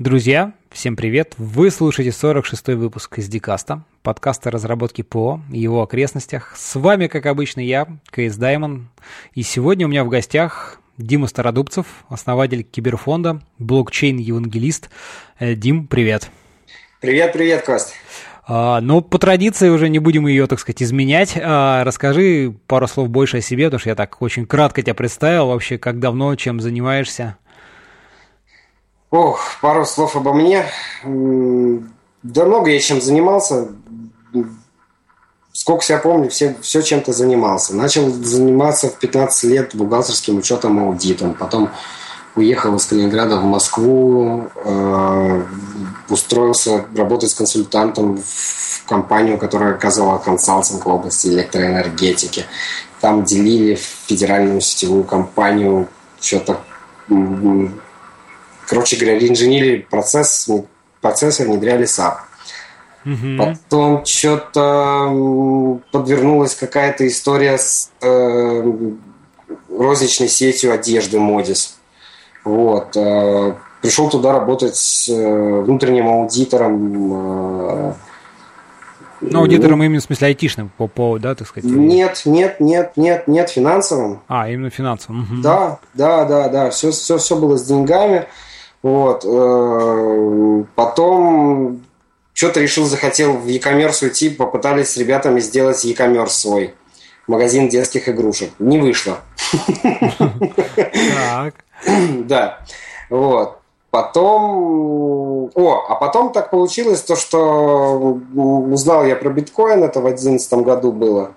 Друзья, всем привет! Вы слушаете 46-й выпуск из Дикаста, подкаста разработки ПО и его окрестностях. С вами, как обычно, я, КС Даймон, и сегодня у меня в гостях Дима Стародубцев, основатель Киберфонда, блокчейн-евангелист. Э, Дим, привет! Привет, привет, Кост! А, но по традиции уже не будем ее, так сказать, изменять. А, расскажи пару слов больше о себе, потому что я так очень кратко тебя представил. Вообще, как давно, чем занимаешься? Ох, пару слов обо мне. Да много я чем занимался. Сколько себя помню, все, все чем-то занимался. Начал заниматься в 15 лет бухгалтерским учетом и аудитом. Потом уехал из Калининграда в Москву, э, устроился работать с консультантом в компанию, которая оказывала консалтинг в области электроэнергетики. Там делили федеральную сетевую компанию что-то Короче говоря, реинженерили процесс, процессы внедряли SAP. Угу. Потом что-то подвернулась какая-то история с э, розничной сетью одежды Модис. Вот. Э, пришел туда работать с э, внутренним аудитором. Э, ну, аудитором именно в смысле айтишным по поводу, да, так сказать? Нет, нет, нет, нет, нет, финансовым. А, именно финансовым. Угу. Да, да, да, да. Все, все, все было с деньгами. Вот. Э, потом что-то решил, захотел в e-commerce уйти, попытались с ребятами сделать e-commerce свой. Магазин детских игрушек. Не вышло. Так. Да. Вот. Потом... О, а потом так получилось то, что узнал я про биткоин, это в 2011 году было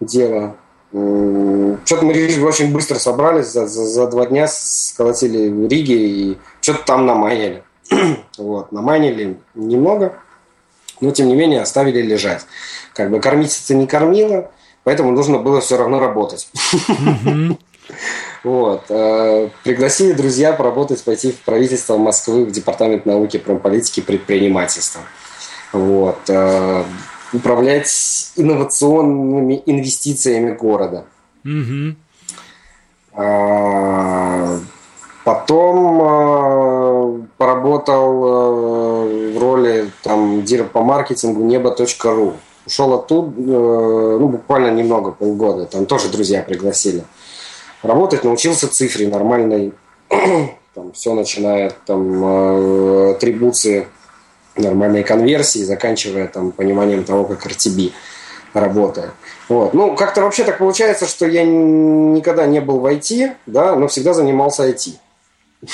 дело. Что-то мы очень быстро собрались, за, за, за два дня сколотили Риги и что-то там намайнили. вот, намайнили немного, но тем не менее оставили лежать. Как бы кормить это не кормило, поэтому нужно было все равно работать. Вот. Э, пригласили друзья поработать, пойти в правительство Москвы, в Департамент науки, промполитики и предпринимательства. Вот. Э, управлять инновационными инвестициями города. Угу. Потом а, поработал а, в роли там дира по маркетингу небо.ру. Ушел оттуда, э, ну, буквально немного, полгода. Там тоже друзья пригласили. Работать научился цифре нормальной. там все начиная там э, атрибуции нормальной конверсии, заканчивая там пониманием того, как RTB работает. Вот. Ну, как-то вообще так получается, что я никогда не был в IT, да, но всегда занимался IT.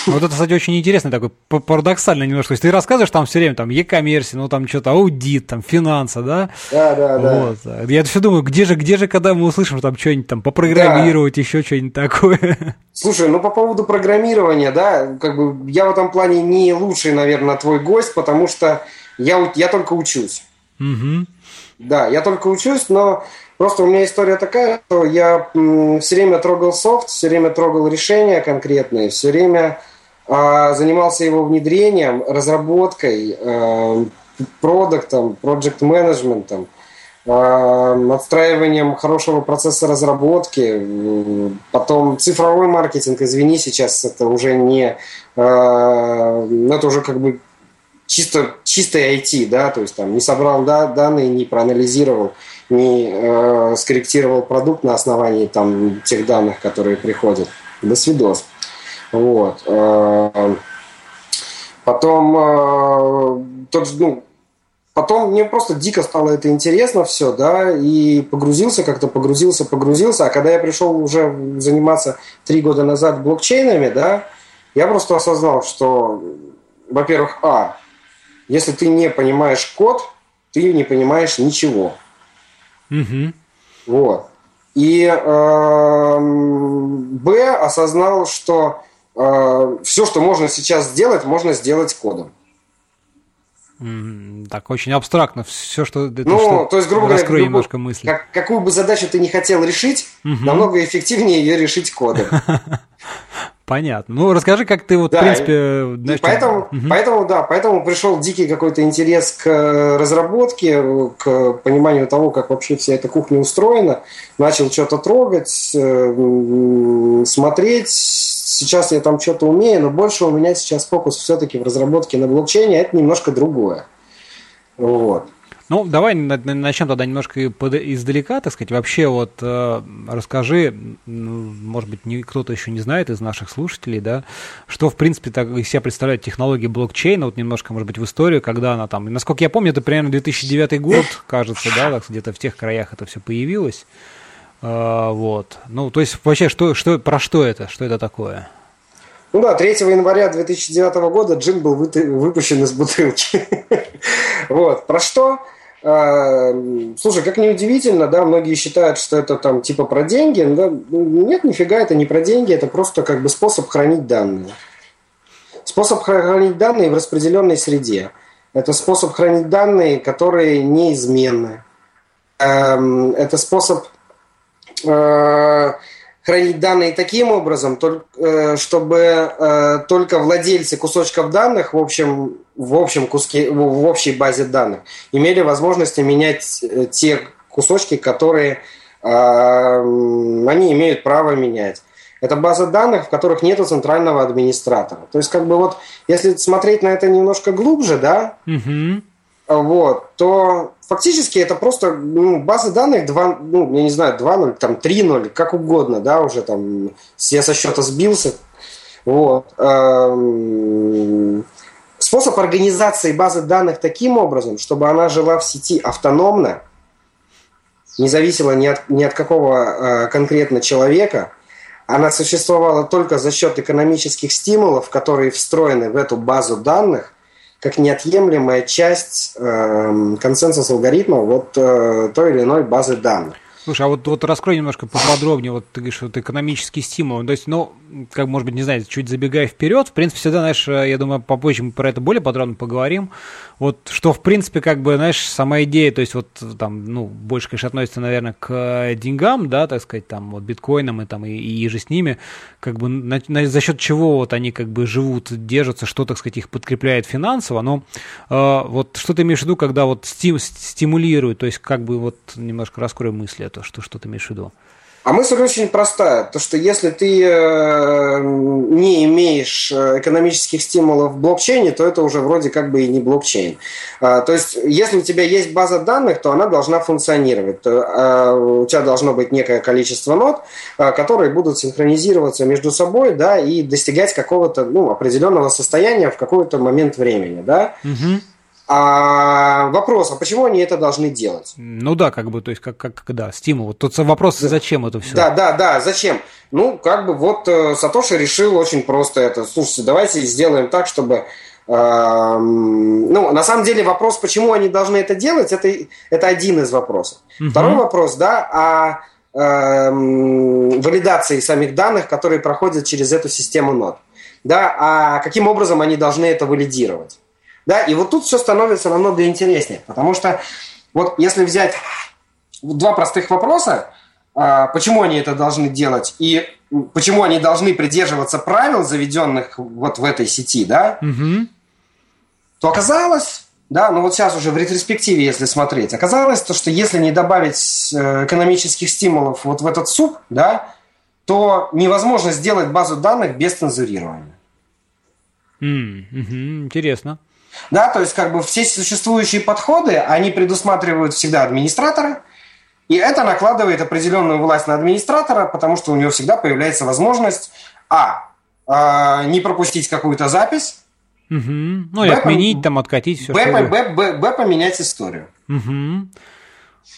Вот это, кстати, очень интересно, такой парадоксально немножко. То есть ты рассказываешь там все время там e-commerce, ну там что-то аудит, там финансы, да? Да, да, да. Вот. Я все думаю, где же, где же, когда мы услышим там что-нибудь там попрограммировать, да. еще что-нибудь такое. Слушай, ну по поводу программирования, да, как бы я в этом плане не лучший, наверное, твой гость, потому что я, я только учусь. Угу. Да, я только учусь, но просто у меня история такая, что я все время трогал софт, все время трогал решения конкретные, все время э, занимался его внедрением, разработкой, э, продуктом, проект менеджментом э, отстраиванием хорошего процесса разработки, потом цифровой маркетинг, извини, сейчас это уже не, э, это уже как бы чисто, чистый IT, да, то есть там не собрал да, данные, не проанализировал, не э, скорректировал продукт на основании там тех данных, которые приходят. До свидос. Вот. Э, потом, э, тот, ну, потом мне просто дико стало это интересно все, да, и погрузился как-то, погрузился, погрузился. А когда я пришел уже заниматься три года назад блокчейнами, да, я просто осознал, что, во-первых, а, если ты не понимаешь код, ты не понимаешь ничего. Угу. Вот. И э, Б осознал, что э, все, что можно сейчас сделать, можно сделать кодом. Так очень абстрактно все, что ну, что то есть, грубо говоря, любую, немножко мысли. Как, какую бы задачу ты не хотел решить, угу. намного эффективнее ее решить кодом. Понятно. Ну, расскажи, как ты вот, да, в принципе... Знаешь, поэтому, угу. поэтому, да, поэтому пришел дикий какой-то интерес к э, разработке, к пониманию того, как вообще вся эта кухня устроена. Начал что-то трогать, э, смотреть, сейчас я там что-то умею, но больше у меня сейчас фокус все-таки в разработке на блокчейне, а это немножко другое. Вот. Ну, давай начнем тогда немножко издалека, так сказать. Вообще вот э, расскажи, может быть, кто-то еще не знает из наших слушателей, да, что, в принципе, так из себя представляет технология блокчейна, вот немножко, может быть, в историю, когда она там, насколько я помню, это примерно 2009 год, кажется, да, где-то в тех краях это все появилось. Э, вот. Ну, то есть, вообще, что, что, про что это? Что это такое? Ну да, 3 января 2009 года джин был выпущен из бутылки. Вот. Про что? А, слушай, как неудивительно, да, многие считают, что это там типа про деньги. Да? Нет, нифига, это не про деньги, это просто как бы способ хранить данные. Способ хранить данные в распределенной среде. Это способ хранить данные, которые неизменны. Эм, это способ э, хранить данные таким образом, э, чтобы э, только владельцы кусочков данных в общем, в общем куске, в общей базе данных имели возможность менять э, те кусочки, которые они имеют право менять. Это база данных, в которых нет центрального администратора. То есть, как бы вот, если смотреть на это немножко глубже, да, угу вот, то фактически это просто ну, база данных 2, ну, я не знаю, 2.0, там 3.0, как угодно, да, уже там я со счета сбился. Вот. Эм, способ организации базы данных таким образом, чтобы она жила в сети автономно, не зависела ни от, ни от какого э, конкретно человека, она существовала только за счет экономических стимулов, которые встроены в эту базу данных – как неотъемлемая часть э, консенсуса алгоритма вот э, той или иной базы данных. Слушай, а вот, вот раскрой немножко поподробнее, вот ты говоришь, вот экономический стимул, то есть, ну, как, может быть, не знаю, чуть забегая вперед, в принципе, всегда, знаешь, я думаю, попозже мы про это более подробно поговорим, вот, что, в принципе, как бы, знаешь, сама идея, то есть, вот, там, ну, больше, конечно, относится, наверное, к деньгам, да, так сказать, там, вот, биткоинам и там, и, и же с ними, как бы, на, на, за счет чего вот они, как бы, живут, держатся, что, так сказать, их подкрепляет финансово, но э, вот, что ты имеешь в виду, когда вот стим, стимулируют, то есть, как бы, вот, немножко раскрой мысли, это что, что ты имеешь в виду? А мысль очень простая. То, что если ты э, не имеешь э, экономических стимулов в блокчейне, то это уже вроде как бы и не блокчейн. А, то есть, если у тебя есть база данных, то она должна функционировать. А, у тебя должно быть некое количество нод, а, которые будут синхронизироваться между собой да, и достигать какого-то ну, определенного состояния в какой-то момент времени. Да? Угу. А вопрос, а почему они это должны делать? Ну да, как бы, то есть, как, как да, стимул. Тут вопрос, зачем это все? Да, да, да, зачем? Ну, как бы вот э, Сатоши решил очень просто это. Слушайте, давайте сделаем так, чтобы э, ну, на самом деле вопрос, почему они должны это делать, это, это один из вопросов. Угу. Второй вопрос, да, о э, валидации самих данных, которые проходят через эту систему нод. Да, а каким образом они должны это валидировать? Да? И вот тут все становится намного интереснее, потому что вот если взять два простых вопроса, а, почему они это должны делать и почему они должны придерживаться правил, заведенных вот в этой сети, да, угу. то оказалось, да, ну вот сейчас уже в ретроспективе, если смотреть, оказалось то, что если не добавить э, экономических стимулов вот в этот суп, да, то невозможно сделать базу данных без цензурирования. Mm, угу, интересно. Да, то есть как бы все существующие подходы, они предусматривают всегда администратора, и это накладывает определенную власть на администратора, потому что у него всегда появляется возможность, а, а не пропустить какую-то запись, угу. ну и б, отменить, там, откатить все. Б, Б, Б, Б, Б, поменять историю. Угу.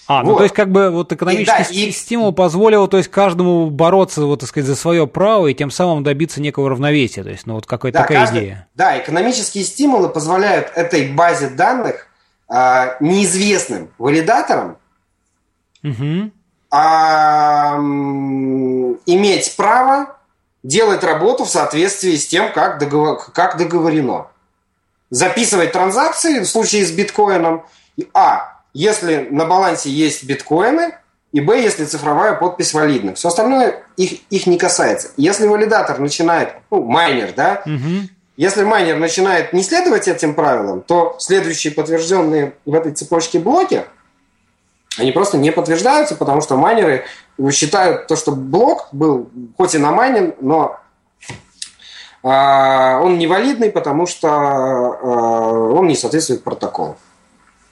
А, ну то есть как бы вот экономический и, да, и... стимул позволил, то есть каждому бороться, вот так сказать, за свое право и тем самым добиться некого равновесия, то есть, ну вот какая-то да, такая каждый, идея. Да, экономические стимулы позволяют этой базе данных а, неизвестным валидаторам угу. а, иметь право делать работу в соответствии с тем, как, договор, как договорено. Записывать транзакции в случае с биткоином, а, если на балансе есть биткоины, и Б, если цифровая подпись валидна. Все остальное их, их не касается. Если валидатор начинает, ну, майнер, да, угу. если майнер начинает не следовать этим правилам, то следующие подтвержденные в этой цепочке блоки, они просто не подтверждаются, потому что майнеры считают то, что блок был хоть и на майнин, но а он невалидный, потому что а, он не соответствует протоколу.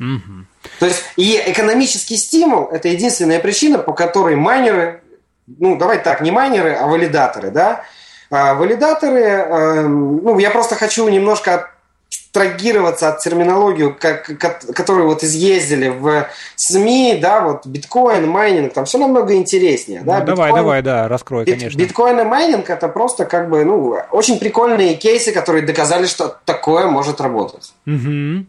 Угу. То есть и экономический стимул – это единственная причина, по которой майнеры, ну давайте так, не майнеры, а валидаторы, да, а валидаторы, э, ну я просто хочу немножко абстрагироваться от терминологии, как, которую вот изъездили в СМИ, да, вот биткоин, майнинг, там все намного интереснее. Ну, да? Давай, биткоин, давай, да, раскрой, бит, конечно. Биткоин и майнинг это просто как бы, ну, очень прикольные кейсы, которые доказали, что такое может работать. Угу.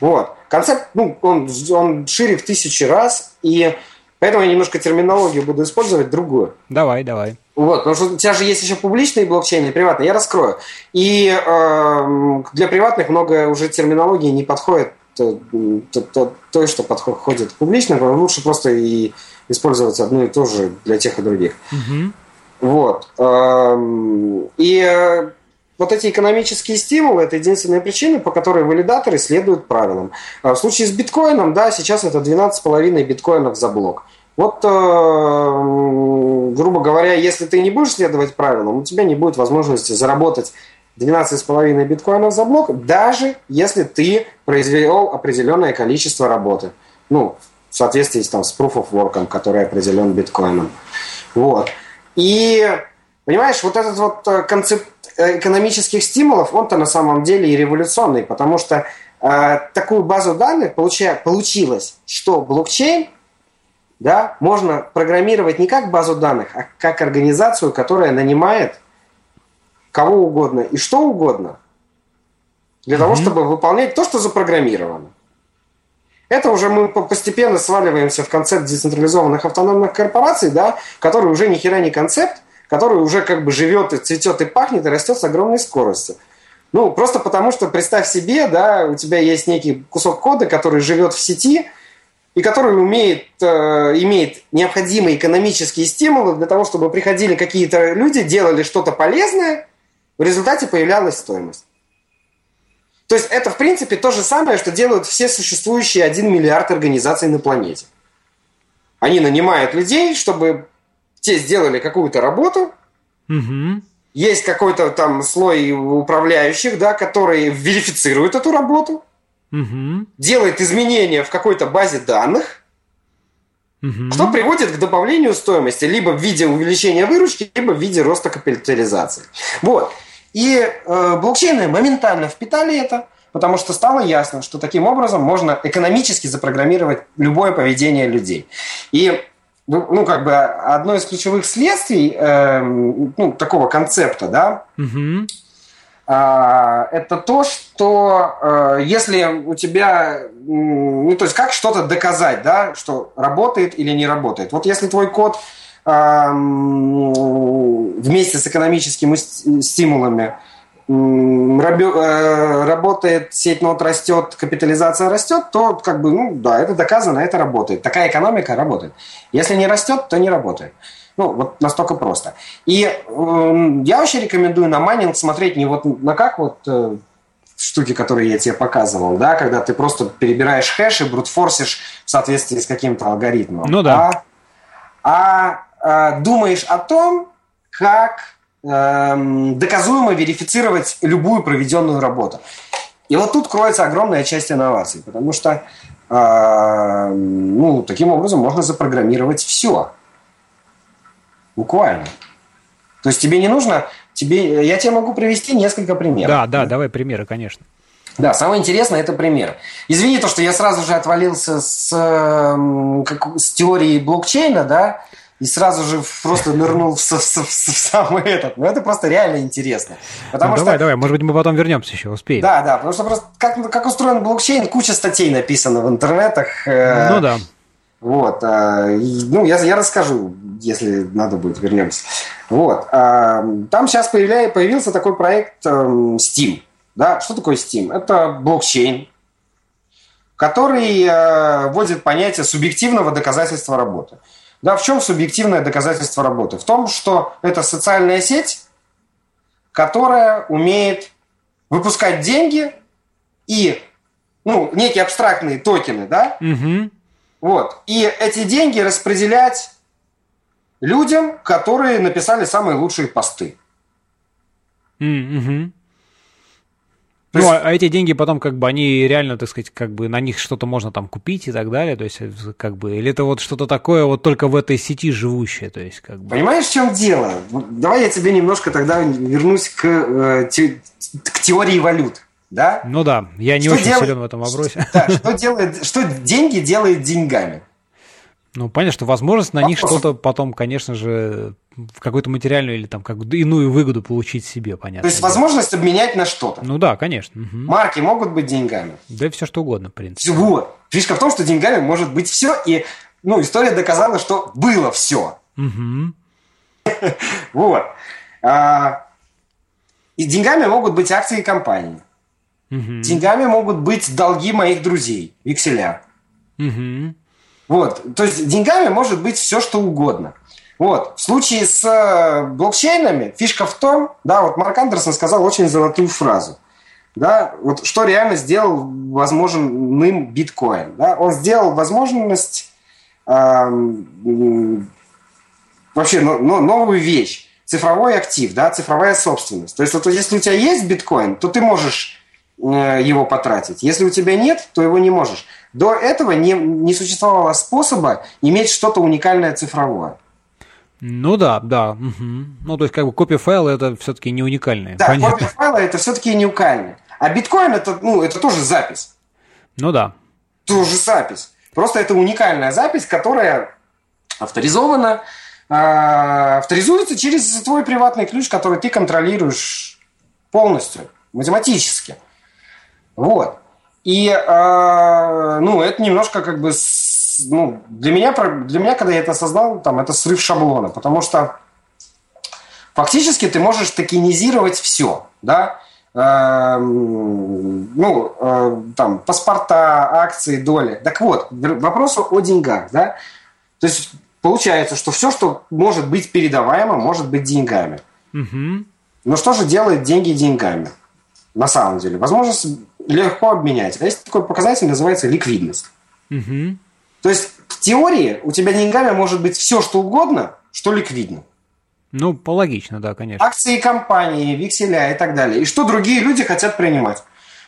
Вот. Концепт, ну, он, он шире в тысячи раз, и поэтому я немножко терминологию буду использовать другую. Давай, давай. Вот, потому что у тебя же есть еще публичные блокчейны приватные. Я раскрою. И э, для приватных много уже терминологии не подходит то, то, то, то что подходит публично. Лучше просто и использовать одно и то же для тех и других. Угу. Вот. Эм, и э, вот эти экономические стимулы – это единственная причина, по которой валидаторы следуют правилам. А в случае с биткоином, да, сейчас это 12,5 биткоинов за блок. Вот, э, грубо говоря, если ты не будешь следовать правилам, у тебя не будет возможности заработать 12,5 биткоинов за блок, даже если ты произвел определенное количество работы. Ну, в соответствии там, с Proof of Work, который определен биткоином. Вот. И, понимаешь, вот этот вот э, концепт экономических стимулов, он-то на самом деле и революционный, потому что э, такую базу данных получа, получилось, что блокчейн да, можно программировать не как базу данных, а как организацию, которая нанимает кого угодно и что угодно для mm-hmm. того, чтобы выполнять то, что запрограммировано. Это уже мы постепенно сваливаемся в концепт децентрализованных автономных корпораций, да, который уже ни хера не концепт, который уже как бы живет и цветет и пахнет и растет с огромной скоростью. Ну, просто потому что представь себе, да, у тебя есть некий кусок кода, который живет в сети, и который умеет, э, имеет необходимые экономические стимулы для того, чтобы приходили какие-то люди, делали что-то полезное, в результате появлялась стоимость. То есть это, в принципе, то же самое, что делают все существующие 1 миллиард организаций на планете. Они нанимают людей, чтобы те сделали какую-то работу, угу. есть какой-то там слой управляющих, да, которые верифицируют эту работу, угу. делает изменения в какой-то базе данных, угу. что приводит к добавлению стоимости либо в виде увеличения выручки, либо в виде роста капитализации. Вот. И э, блокчейны моментально впитали это, потому что стало ясно, что таким образом можно экономически запрограммировать любое поведение людей. И ну, ну как бы одно из ключевых следствий э, ну, такого концепта, да, угу. А, это то, что э, если у тебя, ну то есть как что-то доказать, да, что работает или не работает. Вот если твой код вместе с экономическими стимулами э, работает, сеть нот растет, капитализация растет, то как бы, ну да, это доказано, это работает. Такая экономика работает. Если не растет, то не работает. Ну, вот настолько просто. И э, я вообще рекомендую на майнинг смотреть не вот на как вот э, штуки, которые я тебе показывал, да, когда ты просто перебираешь хэш и брутфорсишь в соответствии с каким-то алгоритмом. Ну да. А, а э, думаешь о том, как э, доказуемо верифицировать любую проведенную работу. И вот тут кроется огромная часть инноваций, потому что э, ну, таким образом можно запрограммировать все. Буквально. То есть тебе не нужно, тебе, я тебе могу привести несколько примеров. Да, да, давай примеры, конечно. Да, самое интересное это пример. Извини то, что я сразу же отвалился с, эм, как, с теорией блокчейна, да, и сразу же просто нырнул в, в, в, в самый этот. Но это просто реально интересно. Потому ну, что... Давай, давай, может быть, мы потом вернемся еще, успеем. Да, да, потому что просто как, как устроен блокчейн, куча статей написано в интернетах. Э, ну да. Вот, а, ну, я, я расскажу, если надо будет, вернемся. Вот, а, там сейчас появляется, появился такой проект эм, Steam. Да? Что такое Steam? Это блокчейн, который э, вводит понятие субъективного доказательства работы. Да, в чем субъективное доказательство работы? В том, что это социальная сеть, которая умеет выпускать деньги и ну, некие абстрактные токены, да, угу вот. И эти деньги распределять людям, которые написали самые лучшие посты. Mm-hmm. Ну, есть... а, эти деньги потом, как бы, они реально, так сказать, как бы на них что-то можно там купить и так далее, то есть, э, как бы, или это вот что-то такое вот только в этой сети живущее, то есть, как бы... Понимаешь, в чем дело? Давай я тебе немножко тогда вернусь к, э, те, к теории валют, да? Ну да, я не что очень делает... силен в этом вопросе. Да, что делает, что деньги делает деньгами? Ну, понятно, что возможность на них что-то потом, конечно же, в какую-то материальную или там как иную выгоду получить себе, понятно. То есть возможность обменять на что-то. Ну да, конечно. Угу. Марки могут быть деньгами. Да все что угодно, в принципе. Вот. Фишка в том, что деньгами может быть все, и ну, история доказала, что было все. Угу. Вот. А, и деньгами могут быть акции компании. Угу. Деньгами могут быть долги моих друзей, векселя. Угу. Вот. То есть деньгами может быть все, что угодно. Вот. В случае с э, блокчейнами фишка в том, да, вот Марк Андерсон сказал очень золотую фразу. Да, вот что реально сделал возможным биткоин. Да? Он сделал возможность э, вообще но, но, новую вещь. Цифровой актив, да, цифровая собственность. То есть вот если у тебя есть биткоин, то ты можешь э, его потратить. Если у тебя нет, то его не можешь. До этого не, не существовало способа иметь что-то уникальное цифровое. Ну да, да. Угу. Ну, то есть, как бы копия файла это все-таки не уникальное. Да, понятно. копия файла это все-таки не уникальное. А биткоин это, ну, это тоже запись. Ну да. Тоже запись. Просто это уникальная запись, которая авторизована, э, авторизуется через твой приватный ключ, который ты контролируешь полностью, математически. Вот. И, э, ну, это немножко как бы ну, для меня, для меня, когда я это осознал, там, это срыв шаблона, потому что фактически ты можешь токенизировать все, да, эм, ну, э, там, паспорта, акции, доли. Так вот, вопрос о деньгах, да, то есть получается, что все, что может быть передаваемо, может быть деньгами. Угу. Но что же делает деньги деньгами? На самом деле, возможность легко обменять. А есть такой показатель, называется ликвидность. Угу. То есть в теории у тебя деньгами может быть все, что угодно, что ликвидно. Ну, пологично, да, конечно. Акции компании, векселя и так далее. И что другие люди хотят принимать.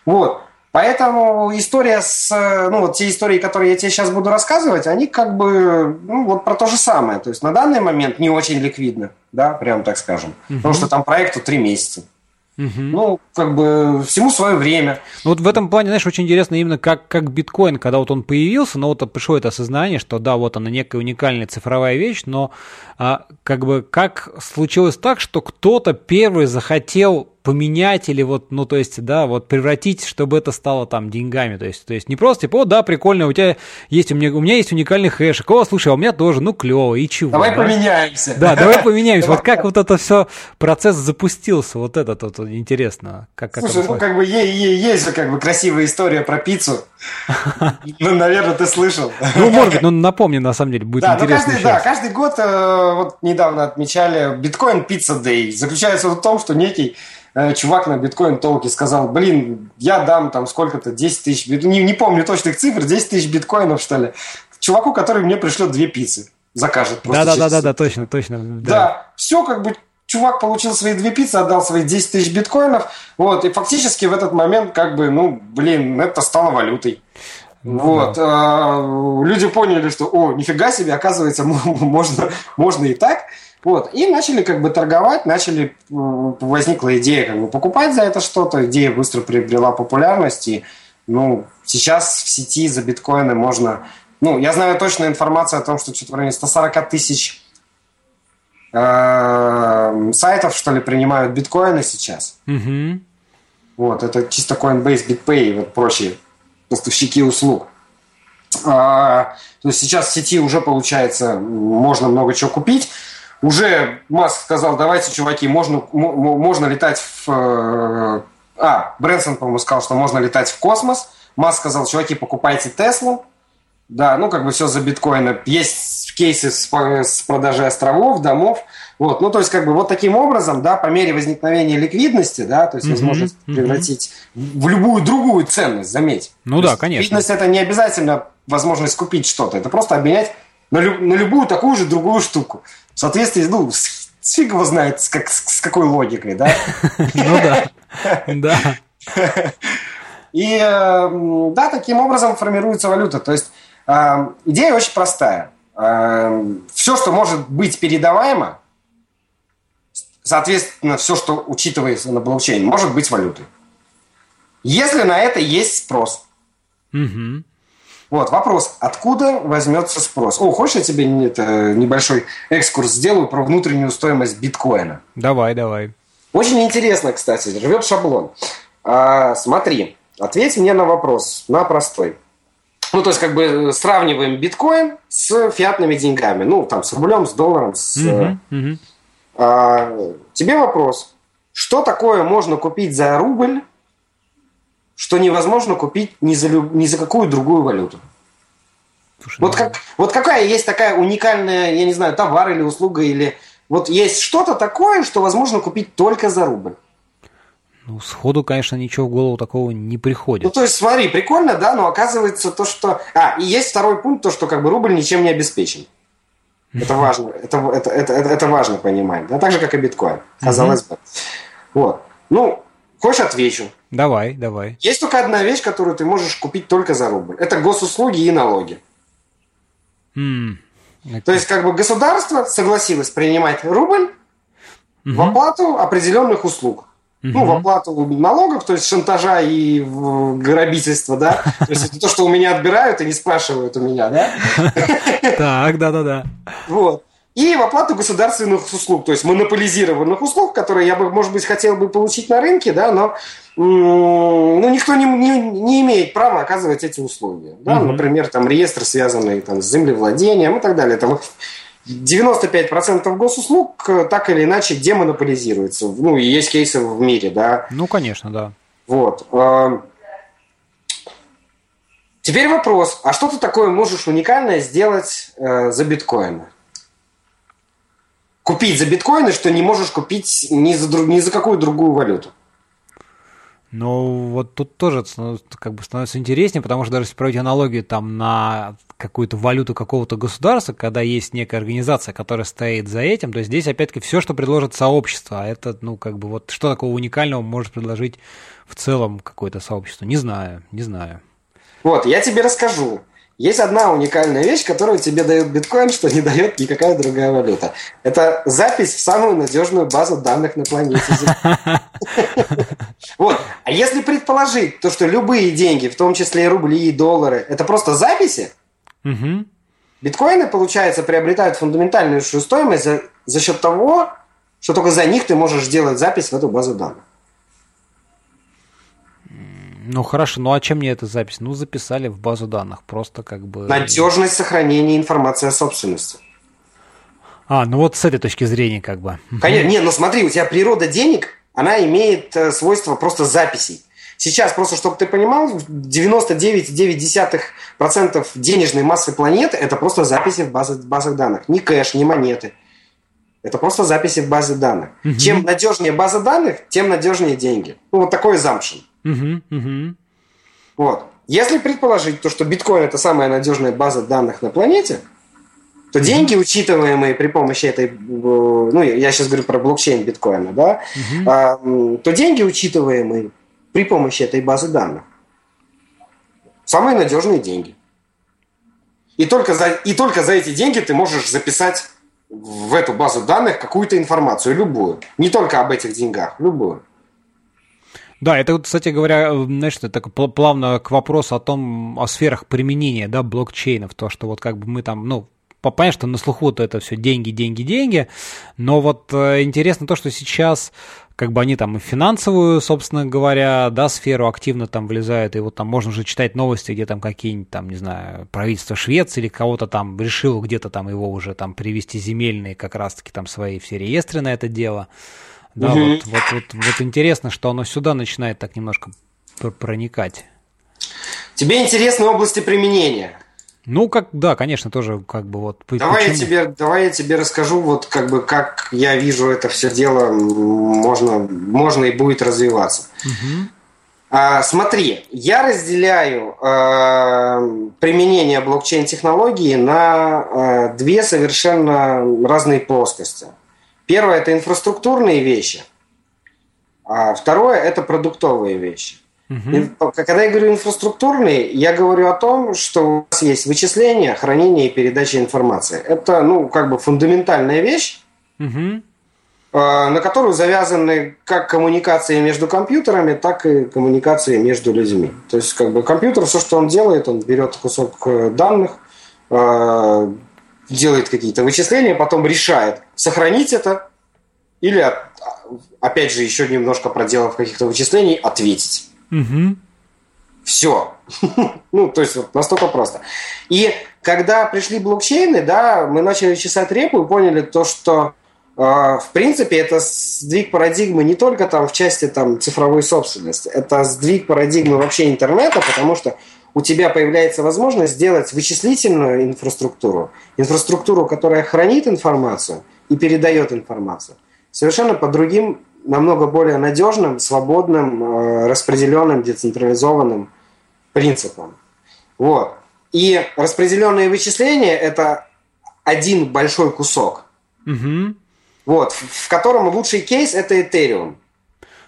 Вот. Поэтому история с, ну вот те истории, которые я тебе сейчас буду рассказывать, они как бы, ну вот про то же самое. То есть на данный момент не очень ликвидно, да, прям так скажем. Угу. Потому что там проекту три месяца. Угу. Ну, как бы всему свое время. Ну, вот в этом плане, знаешь, очень интересно именно как, как биткоин, когда вот он появился, но вот пришло это осознание, что да, вот она некая уникальная цифровая вещь, но а, как бы как случилось так, что кто-то первый захотел поменять или вот, ну, то есть, да, вот превратить, чтобы это стало там деньгами, то есть, то есть не просто типа, о, да, прикольно, у тебя есть, у меня, у меня есть уникальный хэшик, о, слушай, а у меня тоже, ну, клево, и чего? Давай да? поменяемся. Да, давай поменяемся. Вот как вот это все, процесс запустился, вот это тут интересно. Как, слушай, ну, как бы есть же как бы красивая история про пиццу. Ну, наверное, ты слышал. Ну, может быть, ну, напомни, на самом деле, будет интересно. Да, каждый год, э, вот недавно отмечали биткоин пицца дэй. Заключается в том, что некий Э, чувак на биткоин толке сказал, блин, я дам там сколько-то, 10 тысяч, не, не помню точных цифр, 10 тысяч биткоинов, что ли, чуваку, который мне пришлет две пиццы, закажет просто. Да-да-да, точно, точно. Да. да, все как бы чувак получил свои две пиццы, отдал свои 10 тысяч биткоинов, вот, и фактически в этот момент, как бы, ну, блин, это стало валютой. Ну, вот. Да. А, люди поняли, что, о, нифига себе, оказывается, можно, можно и так. Вот. И начали как бы торговать, начали, возникла идея как бы покупать за это что-то, идея быстро приобрела популярность, и ну, сейчас в сети за биткоины можно... Ну, я знаю точную информацию о том, что что-то в районе 140 тысяч э, сайтов, что ли, принимают биткоины сейчас. Угу. Вот, это чисто Coinbase, BitPay и вот прочие поставщики услуг. А, то есть сейчас в сети уже, получается, можно много чего купить уже Маск сказал, давайте, чуваки, можно, можно летать в... Э, а, Брэнсон, по-моему, сказал, что можно летать в космос. Маск сказал, чуваки, покупайте Теслу. Да, ну как бы все за биткоины. Есть кейсы с, с продажей островов, домов. Вот, ну то есть как бы вот таким образом, да, по мере возникновения ликвидности, да, то есть mm-hmm, возможность mm-hmm. превратить в любую другую ценность, заметь. Ну то да, конечно. Ликвидность это не обязательно возможность купить что-то, это просто обменять на, лю- на любую такую же другую штуку в соответствии ну, с фиг его знает, с, как, с какой логикой, да? Ну да, да. И да, таким образом формируется валюта. То есть идея очень простая. Все, что может быть передаваемо, соответственно, все, что учитывается на блокчейне, может быть валютой. Если на это есть спрос. Угу. Вот, вопрос, откуда возьмется спрос? О, хочешь, я тебе это, небольшой экскурс сделаю про внутреннюю стоимость биткоина? Давай, давай. Очень интересно, кстати, живет шаблон. А, смотри, ответь мне на вопрос, на простой. Ну, то есть, как бы сравниваем биткоин с фиатными деньгами. Ну, там, с рублем, с долларом. С, угу, угу. А, тебе вопрос. Что такое можно купить за рубль что невозможно купить ни за, люб... ни за какую другую валюту. Слушай, вот, ну как, вот какая есть такая уникальная, я не знаю, товар или услуга, или вот есть что-то такое, что возможно купить только за рубль. Ну, сходу, конечно, ничего в голову такого не приходит. Ну, то есть, смотри, прикольно, да, но оказывается то, что... А, и есть второй пункт, то, что как бы рубль ничем не обеспечен. Это важно, это, это, это, это, это важно понимать, да, так же, как и биткоин, казалось бы. Вот. Ну, хочешь, отвечу. Давай, давай. Есть только одна вещь, которую ты можешь купить только за рубль. Это госуслуги и налоги. Mm. То есть, как бы государство согласилось принимать рубль mm-hmm. в оплату определенных услуг. Mm-hmm. Ну, в оплату налогов, то есть шантажа и грабительства, да. То есть это то, что у меня отбирают и не спрашивают у меня, да. Так, да-да-да. Вот и в оплату государственных услуг, то есть монополизированных услуг, которые я бы, может быть, хотел бы получить на рынке, да, но ну, никто не, не, не имеет права оказывать эти услуги. Да? Угу. Например, там реестр, связанный там, с землевладением и так далее. Там 95% госуслуг э, так или иначе демонополизируются. Ну, и есть кейсы в мире, да. Ну, конечно, да. Вот. Э, теперь вопрос, а что ты такое можешь уникальное сделать э, за биткоины? Купить за биткоины, что не можешь купить ни за, ни за какую другую валюту. Ну, вот тут тоже как бы становится интереснее, потому что даже если проводить аналогию там на какую-то валюту какого-то государства, когда есть некая организация, которая стоит за этим, то есть здесь опять-таки все, что предложит сообщество, а это, ну, как бы вот что такого уникального может предложить в целом какое-то сообщество? Не знаю, не знаю. Вот, я тебе расскажу. Есть одна уникальная вещь, которую тебе дает биткоин, что не дает никакая другая валюта. Это запись в самую надежную базу данных на планете Вот. А если предположить то, что любые деньги, в том числе и рубли, и доллары, это просто записи, биткоины, получается, приобретают фундаментальную стоимость за, за счет того, что только за них ты можешь сделать запись в эту базу данных. Ну хорошо, ну а чем мне эта запись? Ну записали в базу данных, просто как бы... Надежность сохранения информации о собственности. А, ну вот с этой точки зрения как бы. Конечно, не, ну смотри, у тебя природа денег, она имеет э, свойство просто записей. Сейчас, просто чтобы ты понимал, 99,9% денежной массы планеты – это просто записи в базах, базах данных. Ни кэш, ни монеты. Это просто записи в базе данных. Угу. Чем надежнее база данных, тем надежнее деньги. Ну, вот такой замшин. Угу, угу. Вот. Если предположить то, что биткоин это самая надежная база данных на планете, то mm деньги, учитываемые при помощи этой, ну, я сейчас говорю про блокчейн биткоина, да, mm а, то деньги, учитываемые при помощи этой базы данных, самые надежные деньги. И только за, и только за эти деньги ты можешь записать в эту базу данных какую-то информацию, любую. Не только об этих деньгах, любую. Да, это, кстати говоря, знаешь, это так плавно к вопросу о том, о сферах применения, да, блокчейнов, то, что вот как бы мы там, ну, понятно, что на слуху-то это все деньги, деньги, деньги, но вот э, интересно то, что сейчас как бы они там и финансовую, собственно говоря, да, сферу активно там влезают, и вот там можно уже читать новости, где там какие-нибудь там, не знаю, правительство Швеции или кого-то там решил где-то там его уже там привести земельные как раз-таки там свои все реестры на это дело. Да, угу. вот, вот, вот, вот интересно, что оно сюда начинает так немножко проникать. Тебе интересны области применения? Ну, как, да, конечно, тоже как бы вот. Давай я тебе, давай я тебе расскажу, вот как бы как я вижу это все дело, можно, можно и будет развиваться. Угу. А, смотри, я разделяю э, применение блокчейн-технологии на э, две совершенно разные плоскости. Первое – это инфраструктурные вещи, а второе – это продуктовые вещи. Угу. Когда я говорю инфраструктурные, я говорю о том, что у нас есть вычисление, хранение и передача информации. Это, ну, как бы фундаментальная вещь, угу. на которую завязаны как коммуникации между компьютерами, так и коммуникации между людьми. То есть, как бы компьютер, все, что он делает, он берет кусок э, данных, э, делает какие-то вычисления, потом решает, сохранить это или, опять же, еще немножко проделав каких-то вычислений, ответить. Угу. Все. ну, то есть вот настолько просто. И когда пришли блокчейны, да, мы начали чесать репу и поняли то, что э, в принципе это сдвиг парадигмы не только там в части там цифровой собственности, это сдвиг парадигмы вообще интернета, потому что у тебя появляется возможность сделать вычислительную инфраструктуру, инфраструктуру, которая хранит информацию и передает информацию, совершенно по другим намного более надежным, свободным, э, распределенным, децентрализованным принципом. Вот. И распределенные вычисления – это один большой кусок. Угу. Вот, в котором лучший кейс – это Ethereum.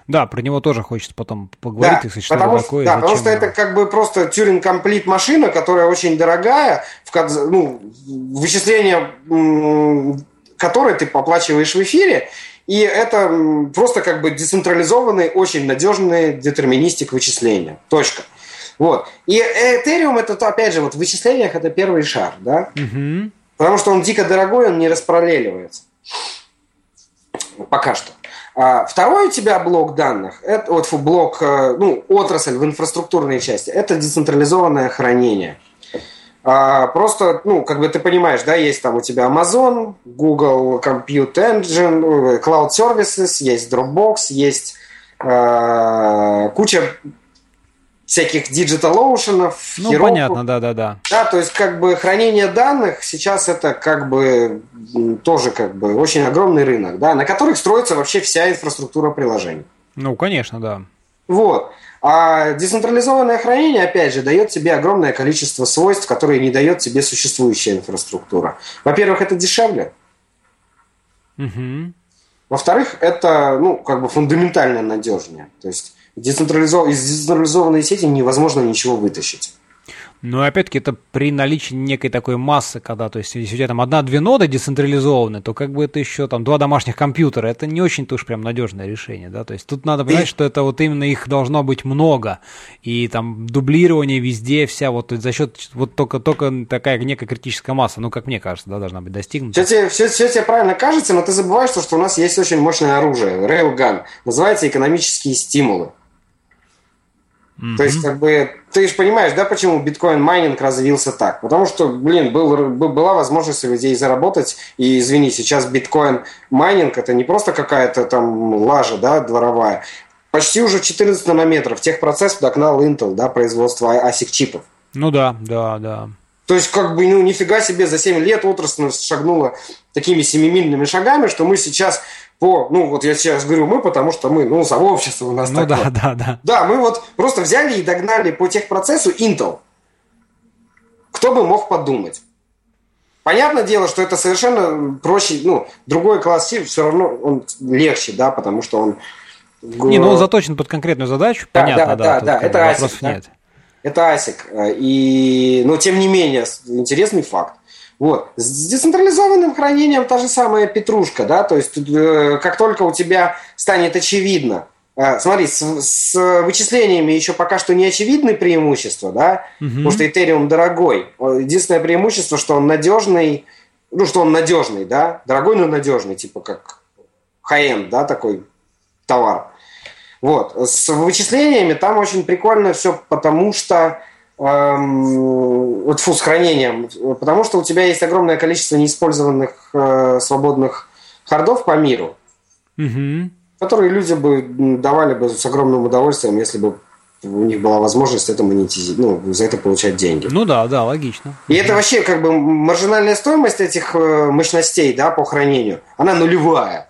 Да, про него тоже хочется потом поговорить, да, если что потому, такое. Да, потому что это как бы просто Turing Complete машина, которая очень дорогая, в, ну, вычисления которой ты оплачиваешь в эфире, и это просто как бы децентрализованный, очень надежный детерминистик вычисления. Точка. Вот. И Ethereum это, то, опять же, вот в вычислениях это первый шар, да? Угу. Потому что он дико дорогой, он не распараллеливается. Пока что. А второй у тебя блок данных, это вот блок, э, ну, отрасль в инфраструктурной части, это децентрализованное хранение. А, просто, ну, как бы ты понимаешь, да, есть там у тебя Amazon, Google Compute Engine, э, Cloud Services, есть Dropbox, есть э, куча всяких Digital Ocean, Ну, Heroku. понятно, да-да-да. Да, то есть как бы хранение данных сейчас это как бы тоже как бы очень огромный рынок, да, на которых строится вообще вся инфраструктура приложений. Ну, конечно, да. Вот. А децентрализованное хранение, опять же, дает тебе огромное количество свойств, которые не дает тебе существующая инфраструктура. Во-первых, это дешевле. Угу. Во-вторых, это ну, как бы фундаментально надежнее. То есть децентрализов... из децентрализованной сети невозможно ничего вытащить. Но ну, опять-таки это при наличии некой такой массы, когда, то есть, если у тебя там одна-две ноды децентрализованы, то как бы это еще там два домашних компьютера, это не очень-то уж прям надежное решение, да, то есть тут надо понимать, что это вот именно их должно быть много, и там дублирование везде, вся вот за счет вот только, только такая некая критическая масса, ну, как мне кажется, да, должна быть достигнута. Все тебе, все, все тебе правильно кажется, но ты забываешь, что у нас есть очень мощное оружие, Railgun, называется экономические стимулы. Mm-hmm. То есть, как бы, ты же понимаешь, да, почему биткоин-майнинг развился так? Потому что, блин, был, была возможность у людей заработать, и, извини, сейчас биткоин-майнинг это не просто какая-то там лажа, да, дворовая. Почти уже 14 нанометров техпроцесс догнал Intel, да, производство ASIC-чипов. Ну да, да, да. То есть, как бы, ну, нифига себе, за 7 лет отрасль шагнула такими семимильными шагами, что мы сейчас по, ну вот я сейчас говорю мы, потому что мы, ну, сообщество у нас ну, такое. да, да, да. Да, мы вот просто взяли и догнали по техпроцессу Intel. Кто бы мог подумать? Понятное дело, что это совершенно проще, ну, другой класс чип все равно он легче, да, потому что он... Не, ну он заточен под конкретную задачу, да, понятно, да. Да, да, да, это ASIC, да. нет. Это ASIC. И, но тем не менее, интересный факт. Вот. С децентрализованным хранением та же самая петрушка, да, то есть э, как только у тебя станет очевидно, э, смотри, с, с вычислениями еще пока что не очевидны преимущества, да, угу. потому что Ethereum дорогой. Единственное преимущество, что он надежный, ну, что он надежный, да, дорогой, но надежный, типа как high-end, да, такой товар. Вот. С вычислениями там очень прикольно все, потому что эм, фу, с хранением, потому что у тебя есть огромное количество неиспользованных э, свободных хардов по миру, угу. которые люди бы давали бы с огромным удовольствием, если бы у них была возможность это монетизировать, ну, за это получать деньги. Ну да, да, логично. И это вообще как бы маржинальная стоимость этих э, мощностей, да, по хранению, она нулевая.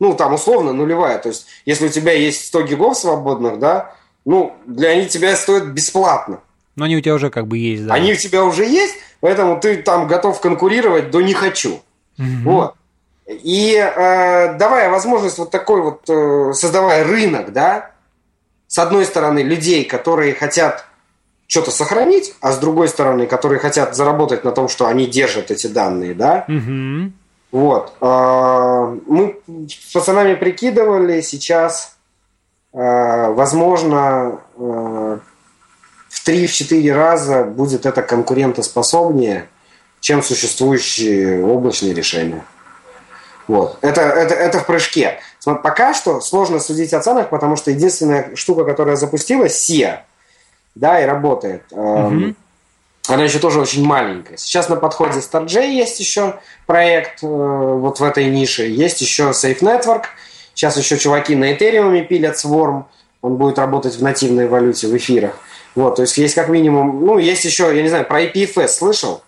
Ну, там условно нулевая. То есть, если у тебя есть 100 гигов свободных, да, ну, для они тебя стоят бесплатно. Но они у тебя уже как бы есть, да. Они у тебя уже есть, поэтому ты там готов конкурировать до не хочу. Угу. Вот. И э, давая возможность вот такой вот, э, создавая рынок, да, с одной стороны, людей, которые хотят что-то сохранить, а с другой стороны, которые хотят заработать на том, что они держат эти данные, да. Угу. Вот. Э, мы с пацанами прикидывали сейчас, э, возможно, э, в 3-4 раза будет это конкурентоспособнее, чем существующие облачные решения. Вот. Это, это, это в прыжке. Пока что сложно судить о ценах, потому что единственная штука, которая запустилась, SIA, да, и работает. Угу. Она еще тоже очень маленькая. Сейчас на подходе StarJ есть еще проект э, вот в этой нише. Есть еще Safe Network. Сейчас еще чуваки на Ethereum пилят Swarm. Он будет работать в нативной валюте в эфирах. Вот, то есть есть как минимум, ну, есть еще, я не знаю, про IPFS слышал?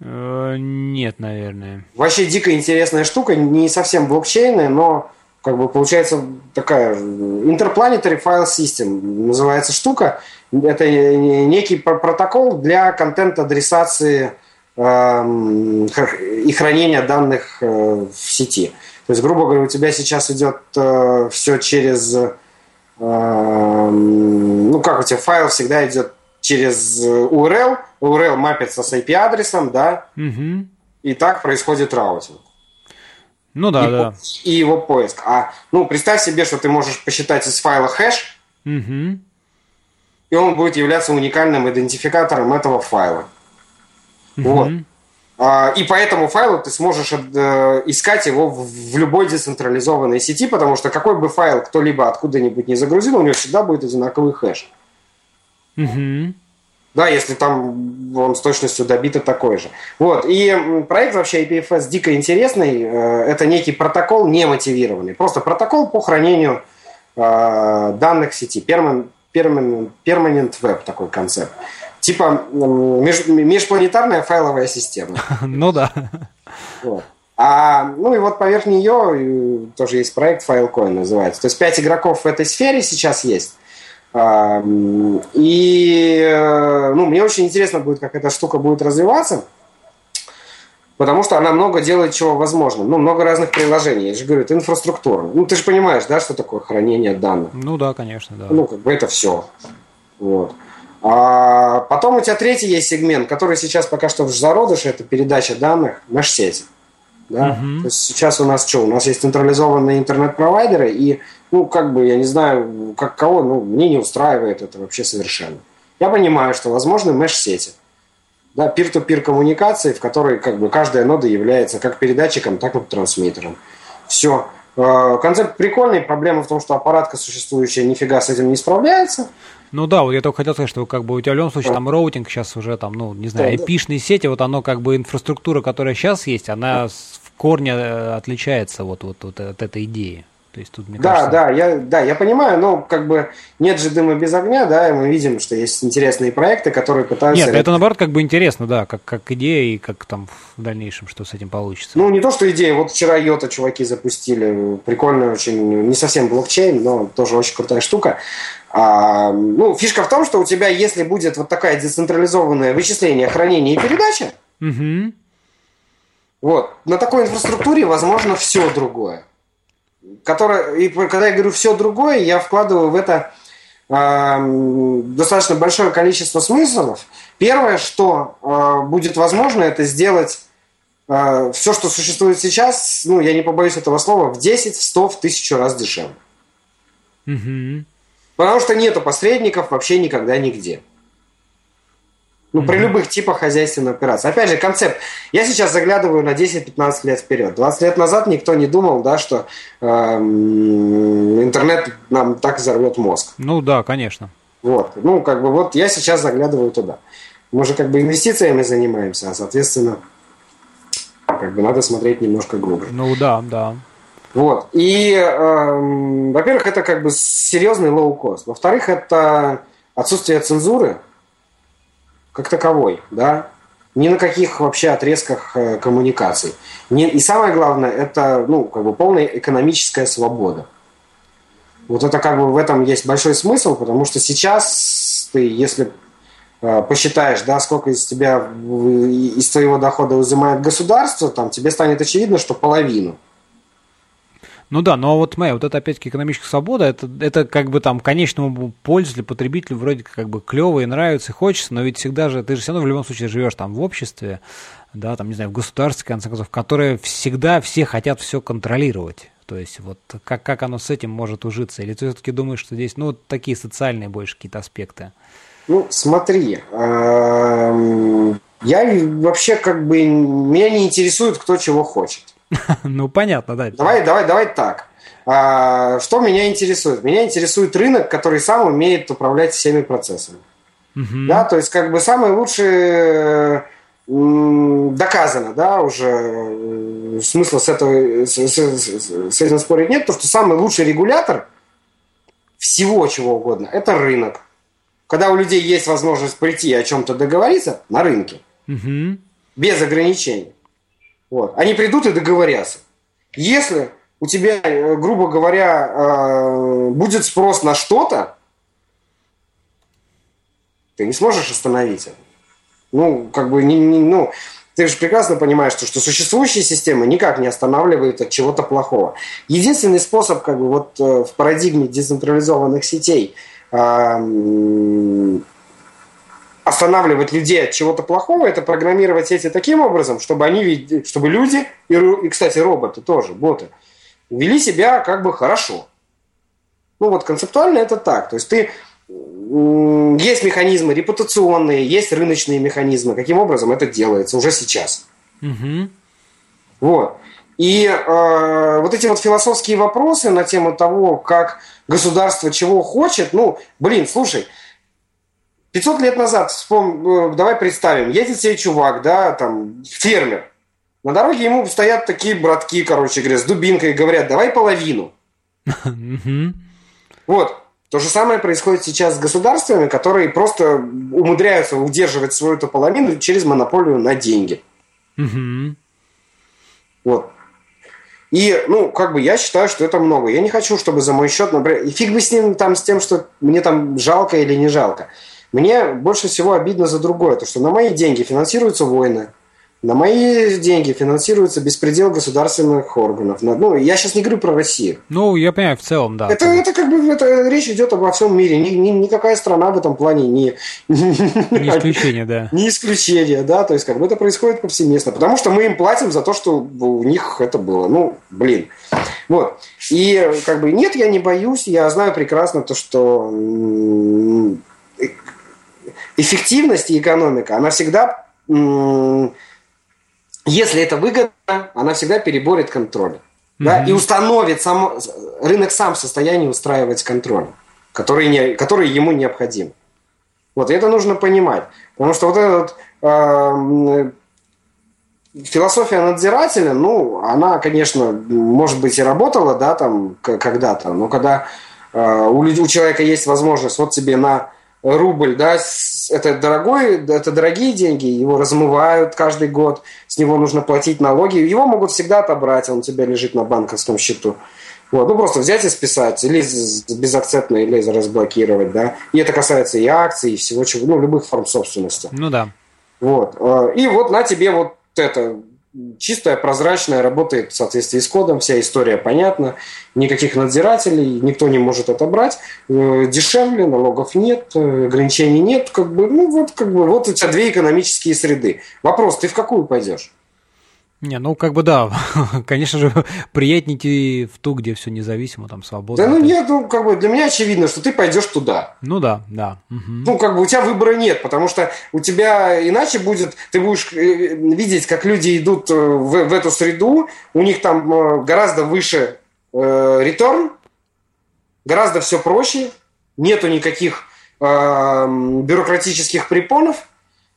Э, нет, наверное. Вообще дико интересная штука, не совсем блокчейная, но как бы получается такая Interplanetary File System называется штука. Это некий протокол для контент-адресации э, и хранения данных э, в сети. То есть, грубо говоря, у тебя сейчас идет э, все через... Э, ну, как у тебя файл всегда идет через URL, URL мапится с IP-адресом, да, угу. и так происходит routing. Ну да, и, да. И его поиск. А, ну, представь себе, что ты можешь посчитать из файла хэш, угу. и он будет являться уникальным идентификатором этого файла. Угу. Вот. А, и по этому файлу ты сможешь э, искать его в, в любой децентрализованной сети, потому что какой бы файл кто-либо откуда-нибудь не загрузил, у него всегда будет одинаковый хэш. Угу. Да, если там он с точностью добито такой же. Вот. И проект вообще IPFS дико интересный. Э, это некий протокол не мотивированный. Просто протокол по хранению э, данных в сети. Permanent, permanent, permanent Web такой концепт. Типа меж, межпланетарная файловая система. Ну да. Вот. А, ну и вот поверх нее тоже есть проект Filecoin называется. То есть пять игроков в этой сфере сейчас есть. И э, ну, мне очень интересно будет, как эта штука будет развиваться, потому что она много делает чего возможно. Ну, много разных приложений. Я же говорю, это инфраструктура. Ну, ты же понимаешь, да, что такое хранение данных? Ну да, конечно, да. Ну, как бы это все. Вот. А потом у тебя третий есть сегмент, который сейчас пока что в зародыше, это передача данных на сети. Да? Угу. То есть сейчас у нас что? У нас есть централизованные интернет-провайдеры, и, ну, как бы, я не знаю, как кого, ну, мне не устраивает это вообще совершенно. Я понимаю, что возможны mesh-сети. Да, peer-to-peer коммуникации, в которой как бы каждая нода является как передатчиком, так и трансмиттером. Все. Э, концепт прикольный, проблема в том, что аппаратка существующая нифига с этим не справляется. Ну да, вот я только хотел сказать, что как бы у тебя в любом случае там routing сейчас уже там, ну, не знаю, да. сети, вот оно как бы инфраструктура, которая сейчас есть, она в корне э, отличается вот, вот, вот от этой идеи. То есть тут, мне да, кажется... да, я, да, я понимаю, но как бы нет же дыма без огня, да, и мы видим, что есть интересные проекты, которые пытаются... Нет, это наоборот как бы интересно, да, как, как идея и как там в дальнейшем, что с этим получится. Ну, не то, что идея, вот вчера Йота чуваки запустили, прикольно очень, не совсем блокчейн, но тоже очень крутая штука. А, ну, фишка в том, что у тебя, если будет вот такая децентрализованное вычисление, хранение и передача, угу. вот, на такой инфраструктуре возможно все другое которая, и когда я говорю все другое, я вкладываю в это э, достаточно большое количество смыслов. Первое, что э, будет возможно, это сделать э, все, что существует сейчас, ну, я не побоюсь этого слова, в 10, в 100, в 1000 раз дешевле. Угу. Потому что нету посредников вообще никогда нигде. Ну, при любых типах хозяйственной операции. Опять же, концепт. Я сейчас заглядываю на 10-15 лет вперед. 20 лет назад никто не думал, да, что э, интернет нам так взорвет мозг. Ну да, конечно. Вот. Ну, как бы вот я сейчас заглядываю туда. Мы же как бы инвестициями занимаемся, а соответственно, как бы надо смотреть немножко глубже. Ну да, да. Вот. И, э, во-первых, это как бы серьезный лоу-кост. Во-вторых, это отсутствие цензуры как таковой, да, ни на каких вообще отрезках э, коммуникаций. И самое главное, это ну, как бы полная экономическая свобода. Вот это как бы в этом есть большой смысл, потому что сейчас ты, если э, посчитаешь, да, сколько из тебя, из твоего дохода взимает государство, там тебе станет очевидно, что половину. Ну да, но вот моя, вот это опять-таки экономическая свобода, это, это как бы там конечному пользователю, потребителю вроде как бы клево и нравится, и хочется, но ведь всегда же, ты же все равно в любом случае живешь там в обществе, да, там, не знаю, в государстве, в конце концов, которое всегда все хотят все контролировать. То есть вот как, как оно с этим может ужиться? Или ты все-таки думаешь, что здесь, ну, такие социальные больше какие-то аспекты? Ну, смотри, эм, я вообще как бы, меня не интересует, кто чего хочет. Ну, понятно, да. Давай, давай, давай так. А, что меня интересует? Меня интересует рынок, который сам умеет управлять всеми процессами. Угу. Да, то есть, как бы самый лучший доказано, да, уже э, смысла с, этого, с, с, с этим спорить нет, то что самый лучший регулятор всего чего угодно – это рынок. Когда у людей есть возможность прийти и о чем-то договориться на рынке, угу. без ограничений. Вот. Они придут и договорятся. Если у тебя, э, грубо говоря, э, будет спрос на что-то, ты не сможешь остановить это. Ну, как бы, не, не, ну, ты же прекрасно понимаешь, что, что существующие системы никак не останавливают от чего-то плохого. Единственный способ, как бы, вот э, в парадигме децентрализованных сетей э, останавливать людей от чего-то плохого, это программировать сети таким образом, чтобы они, чтобы люди и, и, кстати, роботы тоже, боты, вели себя как бы хорошо. Ну вот концептуально это так. То есть ты есть механизмы репутационные, есть рыночные механизмы. Каким образом это делается уже сейчас? Угу. Вот. И э, вот эти вот философские вопросы на тему того, как государство чего хочет, ну, блин, слушай, 500 лет назад, вспом... Э, давай представим, едет себе чувак, да, там, фермер. На дороге ему стоят такие братки, короче говоря, с дубинкой и говорят, давай половину. Вот. То же самое происходит сейчас с государствами, которые просто умудряются удерживать свою эту половину через монополию на деньги. Вот. И, ну, как бы я считаю, что это много. Я не хочу, чтобы за мой счет, например, и фиг бы с ним там, с тем, что мне там жалко или не жалко. Мне больше всего обидно за другое, то что на мои деньги финансируются войны, на мои деньги финансируется беспредел государственных органов. Ну, я сейчас не говорю про Россию. Ну, я понимаю, в целом, да. Это, это как бы это, речь идет обо всем мире. Ни, ни, никакая страна в этом плане не... Не исключение, да. Не исключение, да. То есть, как бы это происходит повсеместно. Потому что мы им платим за то, что у них это было. Ну, блин. Вот. И как бы нет, я не боюсь. Я знаю прекрасно то, что эффективность и экономика, она всегда, если это выгодно, она всегда переборет контроль. Mm-hmm. Да, и установит сам, рынок сам в состоянии устраивать контроль, который, не, который ему необходим. Вот, и это нужно понимать. Потому что вот эта вот, э, философия надзирателя, ну, она, конечно, может быть и работала, да, там, когда-то, но когда э, у, у человека есть возможность вот тебе на рубль, да, это дорогой, это дорогие деньги, его размывают каждый год, с него нужно платить налоги, его могут всегда отобрать, он у тебя лежит на банковском счету. Вот, ну просто взять и списать, или безакцептно, или разблокировать, да. И это касается и акций, и всего чего, ну, любых форм собственности. Ну да. Вот. Э, и вот на тебе вот это чистая, прозрачная, работает в соответствии с кодом, вся история понятна, никаких надзирателей, никто не может отобрать, э, дешевле, налогов нет, э, ограничений нет, как бы, ну вот, как бы, вот у тебя две экономические среды. Вопрос, ты в какую пойдешь? Не, ну как бы да, конечно же, приятнее идти в ту, где все независимо, там свободно. Да ну нет, ну как бы для меня очевидно, что ты пойдешь туда. Ну да, да. Угу. Ну как бы у тебя выбора нет, потому что у тебя иначе будет, ты будешь э, видеть, как люди идут э, в, в эту среду, у них там э, гораздо выше реторн, гораздо все проще, нету никаких э, бюрократических препонов,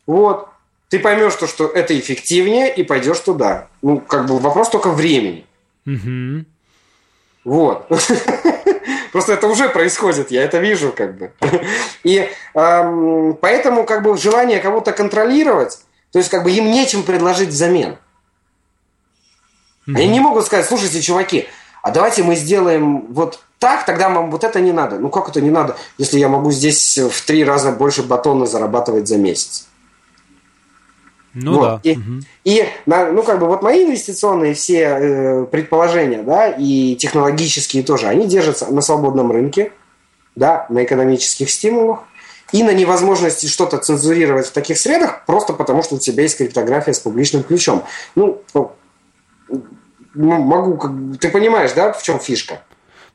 вот ты поймешь, что, что это эффективнее и пойдешь туда. Ну, как бы вопрос только времени. Угу. Вот. Просто это уже происходит, я это вижу, как бы. И эм, поэтому, как бы, желание кого-то контролировать, то есть, как бы, им нечем предложить взамен. Угу. Они не могут сказать, слушайте, чуваки, а давайте мы сделаем вот так, тогда вам вот это не надо. Ну как это не надо, если я могу здесь в три раза больше батона зарабатывать за месяц? Ну вот. да. И, угу. и ну как бы вот мои инвестиционные все э, предположения, да, и технологические тоже, они держатся на свободном рынке, да, на экономических стимулах и на невозможности что-то цензурировать в таких средах, просто потому что у тебя есть криптография с публичным ключом. Ну, ну могу, ты понимаешь, да, в чем фишка?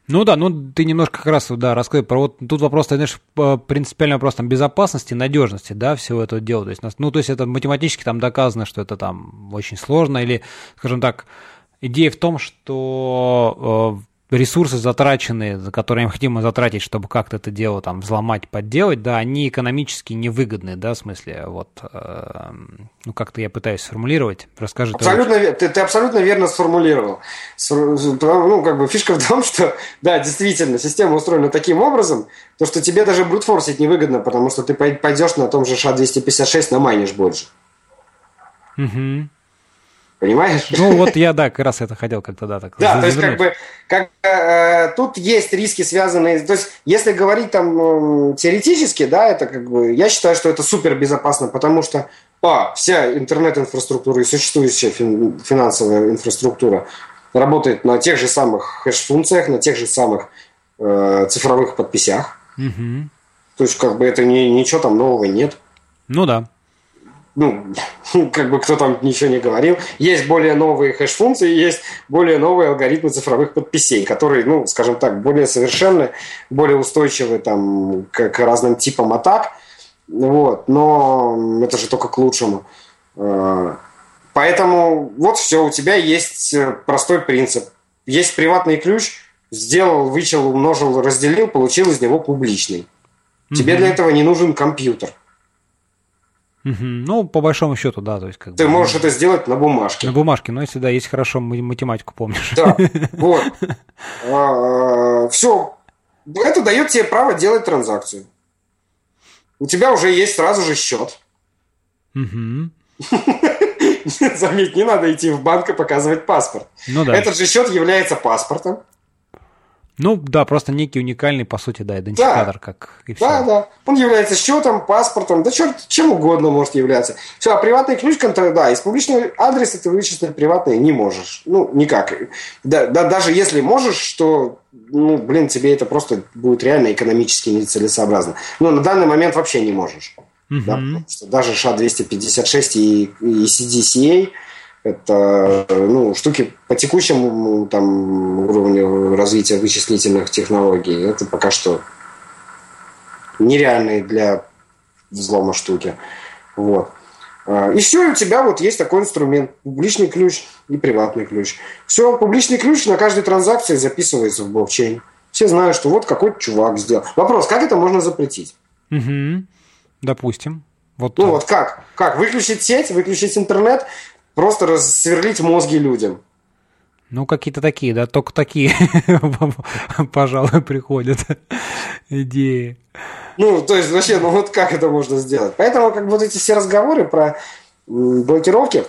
Ну да, ну ты немножко как раз, да, рассказывай про вот тут вопрос, ты знаешь, принципиальный вопрос там безопасности, надежности, да, всего этого дела. То есть, ну, то есть это математически там доказано, что это там очень сложно, или, скажем так, идея в том, что э, ресурсы затраченные, за которые необходимо затратить, чтобы как-то это дело там взломать, подделать, да, они экономически невыгодны, да, в смысле, вот, э, ну, как-то я пытаюсь сформулировать, расскажи. Абсолютно, ты, ты абсолютно верно сформулировал. Ну, как бы фишка в том, что, да, действительно, система устроена таким образом, то, что тебе даже брутфорсить невыгодно, потому что ты пойдешь на том же ША-256, намайнишь больше. Угу. Понимаешь? Ну, вот я, да, как раз это хотел как-то, да, так Да, то есть, как бы, как, э, тут есть риски, связанные, то есть, если говорить там э, теоретически, да, это как бы, я считаю, что это супер безопасно, потому что, а, вся интернет-инфраструктура и существующая фин, финансовая инфраструктура работает на тех же самых хэш-функциях, на тех же самых э, цифровых подписях. Угу. То есть, как бы, это не, ничего там нового нет. Ну да ну, как бы кто там ничего не говорил, есть более новые хэш-функции, есть более новые алгоритмы цифровых подписей, которые, ну, скажем так, более совершенны, более устойчивы там к, к разным типам атак, вот, но это же только к лучшему. А, поэтому вот все, у тебя есть э, простой принцип. Есть приватный ключ, сделал, вычел, умножил, разделил, получил из него публичный. Тебе mm-hmm. для этого не нужен компьютер – Угу. Ну, по большому счету, да. То есть, как Ты бы, можешь это сделать на бумажке. На бумажке, но если да, есть хорошо математику помнишь. Да, вот. А, все. Это дает тебе право делать транзакцию. У тебя уже есть сразу же счет. Заметь, не надо идти в банк и показывать паспорт. Ну, да. Этот же счет является паспортом. Ну, да, просто некий уникальный, по сути, да, идентификатор, да. как и все. Да, да. Он является счетом, паспортом, да черт, чем угодно может являться. Все, а приватный ключ, да, из публичного адреса ты вычислить приватный не можешь. Ну, никак. Да, да, даже если можешь, то, ну, блин, тебе это просто будет реально экономически нецелесообразно. Но на данный момент вообще не можешь. Угу. Да, что даже ША-256 и, и CDCA – это ну, штуки по текущему там, уровню развития вычислительных технологий. Это пока что нереальные для взлома штуки. Вот. А, и все, у тебя вот есть такой инструмент. Публичный ключ и приватный ключ. Все, публичный ключ на каждой транзакции записывается в блокчейн. Все знают, что вот какой чувак сделал. Вопрос, как это можно запретить? Угу. Допустим. Вот ну так. вот как? Как? Выключить сеть, выключить интернет, просто рассверлить мозги людям. Ну, какие-то такие, да, только такие, пожалуй, приходят идеи. Ну, то есть, вообще, ну вот как это можно сделать? Поэтому, как вот эти все разговоры про блокировки,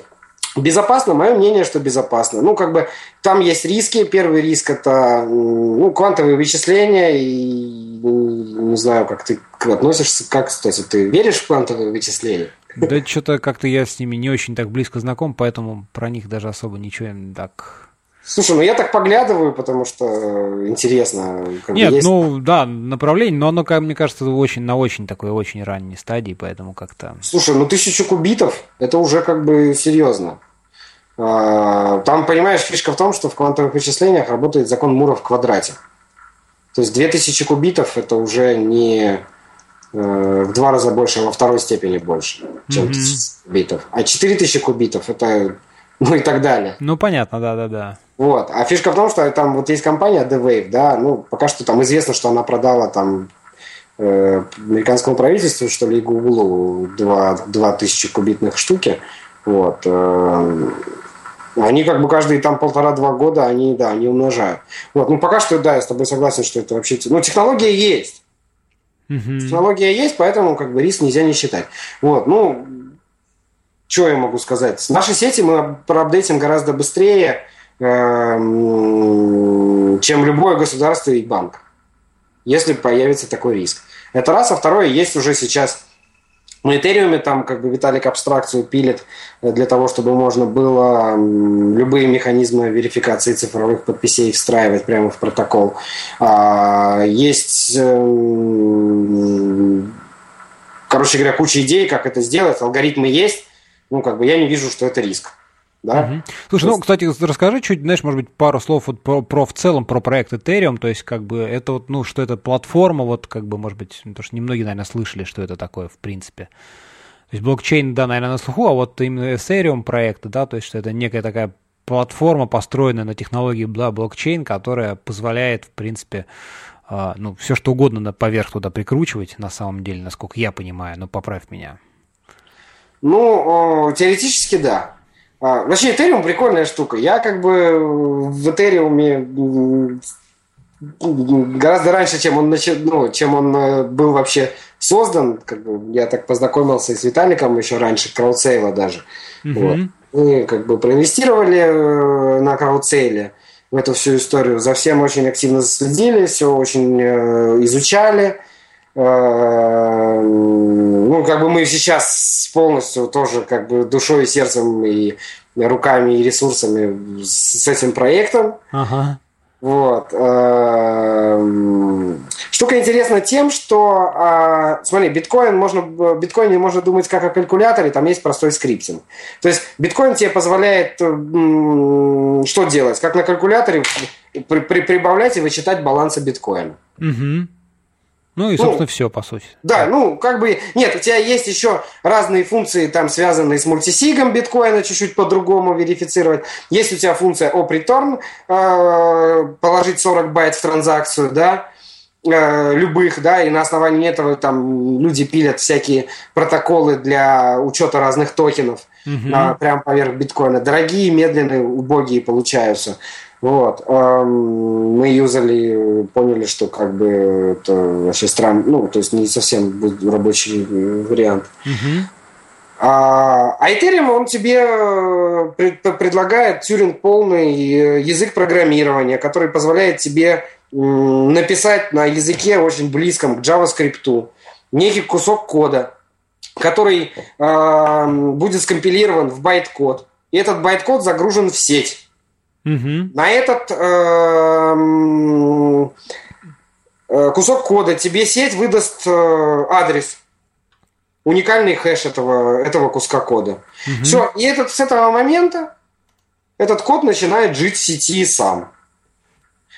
Безопасно, мое мнение, что безопасно. Ну, как бы там есть риски. Первый риск это ну, квантовые вычисления. И не знаю, как ты относишься, как, кстати, ты веришь в квантовые вычисления? Да что-то как-то я с ними не очень так близко знаком, поэтому про них даже особо ничего так... Слушай, ну я так поглядываю, потому что интересно. Нет, есть... ну да, направление, но оно, мне кажется, очень, на очень такой очень ранней стадии, поэтому как-то... Слушай, ну тысячу кубитов, это уже как бы серьезно. А, там, понимаешь, фишка в том, что в квантовых вычислениях работает закон Мура в квадрате. То есть 2000 кубитов это уже не Э, в два раза больше, во второй степени больше, чем mm-hmm. битов. А 4000 кубитов это ну и так далее. Ну, понятно, да-да-да. Вот. А фишка в том, что там вот есть компания The Wave, да, ну, пока что там известно, что она продала там э, американскому правительству, что ли, Гуглу 2, 2000 кубитных штуки. Вот. Э, они как бы каждые там полтора-два года, они, да, они умножают. Вот. Ну, пока что, да, я с тобой согласен, что это вообще... Ну, технология есть. Угу. Технология есть, поэтому как бы риск нельзя не считать. Вот, ну, что я могу сказать? С нашей сети мы проапдейтим гораздо быстрее, эм, чем любое государство и банк, если появится такой риск. Это раз. А второе, есть уже сейчас на Этериуме там как бы Виталик абстракцию пилит для того, чтобы можно было любые механизмы верификации цифровых подписей встраивать прямо в протокол. А, есть, эм, короче говоря, куча идей, как это сделать, алгоритмы есть. Ну, как бы я не вижу, что это риск. Да? Угу. Слушай, ну, кстати, расскажи чуть, знаешь, может быть, пару слов вот про, про в целом про проект Ethereum, то есть, как бы, это вот, ну, что это платформа, вот, как бы, может быть, потому что немногие, наверное, слышали, что это такое, в принципе. То есть, блокчейн, да, наверное, на слуху, а вот именно Ethereum проекты, да, то есть, что это некая такая платформа, построенная на технологии да, блокчейн, которая позволяет, в принципе, э, ну, все что угодно на поверх туда прикручивать, на самом деле, насколько я понимаю, но поправь меня. Ну, теоретически да. А, вообще, Ethereum прикольная штука. Я как бы в Ethereum гораздо раньше, чем он, начал, ну, чем он э, был вообще создан, как бы, я так познакомился и с Виталиком еще раньше, краудсейла даже. Mm-hmm. Вот. Мы как бы проинвестировали э, на краудсейле в эту всю историю. За всем очень активно следили, все очень э, изучали. Э, ну, как бы мы сейчас полностью тоже как бы душой и сердцем и руками и ресурсами с этим проектом. Ага. Вот. Э, штука интересна тем, что, а, смотри, биткоин можно, биткоине можно думать как о калькуляторе, там есть простой скриптинг. То есть биткоин тебе позволяет что делать? Как на калькуляторе при, при, прибавлять и вычитать балансы биткоина. Угу. Ну и, собственно, ну, все, по сути. Да, ну, как бы... Нет, у тебя есть еще разные функции, там, связанные с мультисигом биткоина, чуть-чуть по-другому верифицировать. Есть у тебя функция op-return, э, положить 40 байт в транзакцию, да, э, любых, да, и на основании этого там люди пилят всякие протоколы для учета разных токенов угу. uh прямо поверх биткоина. Дорогие, медленные, убогие получаются. Вот. Мы юзали, поняли, что как бы это вообще странно, ну, то есть не совсем рабочий вариант. Uh-huh. А, а Ethereum, он тебе э, предлагает Тьюринг-полный э, язык программирования, который позволяет тебе написать на языке очень близком к JavaScript некий кусок кода, который э, будет скомпилирован в байт-код. И этот байт-код загружен в сеть. Угу. На этот эм, э, кусок кода тебе сеть выдаст э, адрес, уникальный хэш этого, этого куска кода. Угу. Все, и этот, с этого момента этот код начинает жить в сети сам.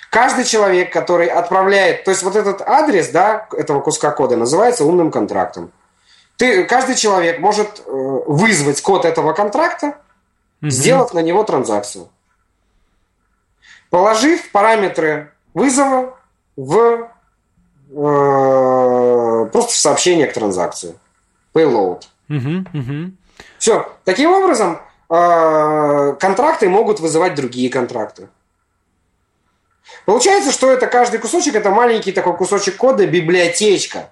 Каждый человек, который отправляет, то есть вот этот адрес, да, этого куска кода называется умным контрактом. Ты, каждый человек может э, вызвать код этого контракта, угу. сделав на него транзакцию положив параметры вызова в э, просто в сообщение к транзакции. Payload. Угу. Все. Таким образом, э, контракты могут вызывать другие контракты. Получается, что это каждый кусочек, это маленький такой кусочек кода, библиотечка,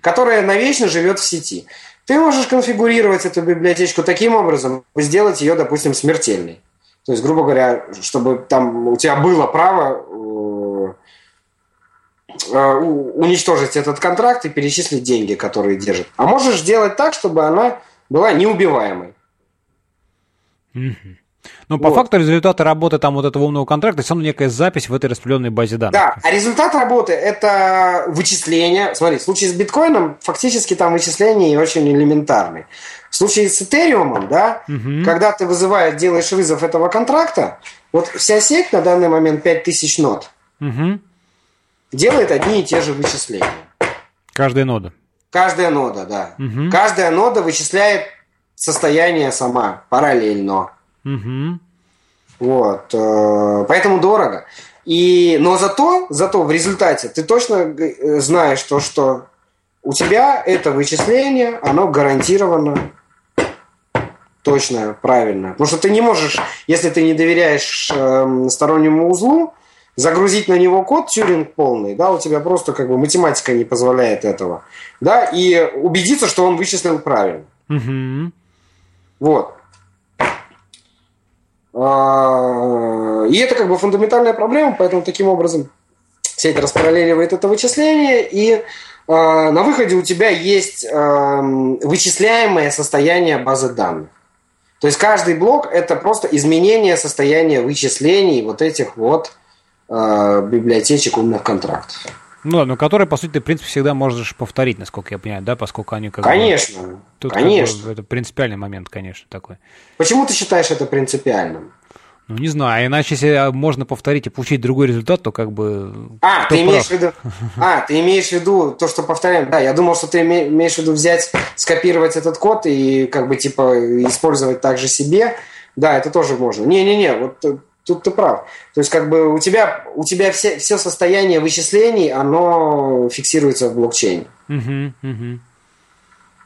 которая навечно живет в сети. Ты можешь конфигурировать эту библиотечку таким образом, сделать ее, допустим, смертельной. То есть, грубо говоря, чтобы там у тебя было право э, э, уничтожить этот контракт и перечислить деньги, которые держит. А можешь сделать так, чтобы она была неубиваемой. Но по вот. факту результаты работы там вот этого умного контракта все равно некая запись в этой распределенной базе данных. Да, а результат работы это вычисление. Смотри, в случае с биткоином фактически там вычисления очень элементарные. В случае с Этериумом, да, угу. когда ты вызываешь, делаешь вызов этого контракта, вот вся сеть на данный момент 5000 нод угу. делает одни и те же вычисления. Каждая нода. Каждая нода, да. Угу. Каждая нода вычисляет состояние сама параллельно. Угу. Вот. Э, поэтому дорого. И, но зато, зато в результате ты точно э, знаешь то, что у тебя это вычисление, оно гарантированно точно, правильно. Потому что ты не можешь, если ты не доверяешь э, стороннему узлу, загрузить на него код Тюринг полный, да, у тебя просто как бы математика не позволяет этого, да, и убедиться, что он вычислил правильно. Угу. Вот. А, и это как бы фундаментальная проблема, поэтому таким образом сеть распараллеливает это вычисление, и а, на выходе у тебя есть вычисляемое состояние базы данных. То есть каждый блок это просто изменение состояния вычислений вот этих вот библиотечек умных контрактов. Ну да, но которые, по сути, ты, в принципе, всегда можешь повторить, насколько я понимаю, да, поскольку они как Конечно, бы... Тут конечно. Как бы, это принципиальный момент, конечно, такой. Почему ты считаешь это принципиальным? Ну, не знаю, иначе если можно повторить и получить другой результат, то как бы... А, ты имеешь в виду... А, ты имеешь в виду то, что повторяем. Да, я думал, что ты имеешь в виду взять, скопировать этот код и как бы типа использовать также себе. Да, это тоже можно. Не-не-не, вот Тут ты прав. То есть, как бы у тебя, у тебя все, все состояние вычислений, оно фиксируется в блокчейне. Uh-huh, uh-huh.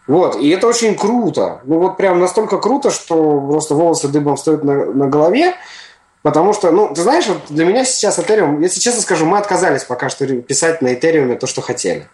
Вот, и это очень круто. Ну, вот прям настолько круто, что просто волосы дыбом стоят на, на голове. Потому что, ну, ты знаешь, вот для меня сейчас Ethereum, если честно скажу, мы отказались пока что писать на Ethereum то, что хотели.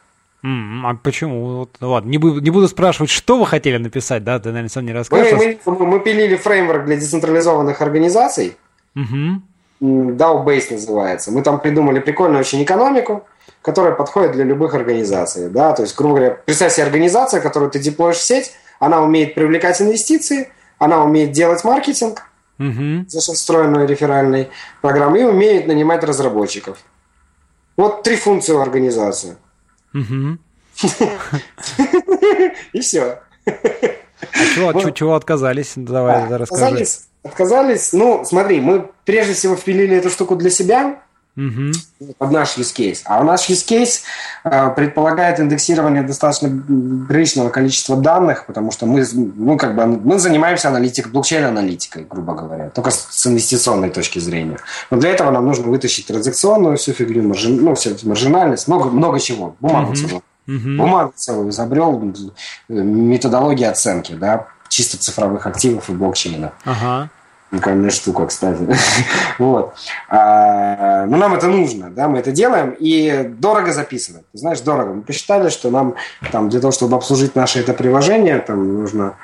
Mm, а почему? Вот, ну ладно, не буду, не буду спрашивать, что вы хотели написать, да, ты, наверное, сам не расскажешь. Мы, мы, мы пилили фреймворк для децентрализованных организаций. Угу. DAO-Base называется. Мы там придумали прикольную очень экономику, которая подходит для любых организаций. Да? То есть, грубо говоря, представь себе организация, которую ты деплоишь в сеть, она умеет привлекать инвестиции, она умеет делать маркетинг угу. за встроенной реферальной программой и умеет нанимать разработчиков. Вот три функции у организации. Угу. И все. А чего отказались? Давай расскажи. Отказались. Ну, смотри, мы прежде всего впилили эту штуку для себя, угу. под наш use case. А наш use case э, предполагает индексирование достаточно приличного количества данных, потому что мы, ну, как бы, мы занимаемся аналитикой, блокчейн-аналитикой, грубо говоря, только с, с инвестиционной точки зрения. Но для этого нам нужно вытащить транзакционную всю фигню, маржин, ну, всю маржинальность, много, много чего, бумагу угу. целую. Угу. Бумагу целую изобрел, э, методология оценки, да, чисто цифровых активов и блокчейна. Ага. Уникальная штука, кстати. вот. А, но нам это нужно, да, мы это делаем, и дорого записывать. Ты знаешь, дорого. Мы посчитали, что нам там для того, чтобы обслужить наше это приложение, там нужно,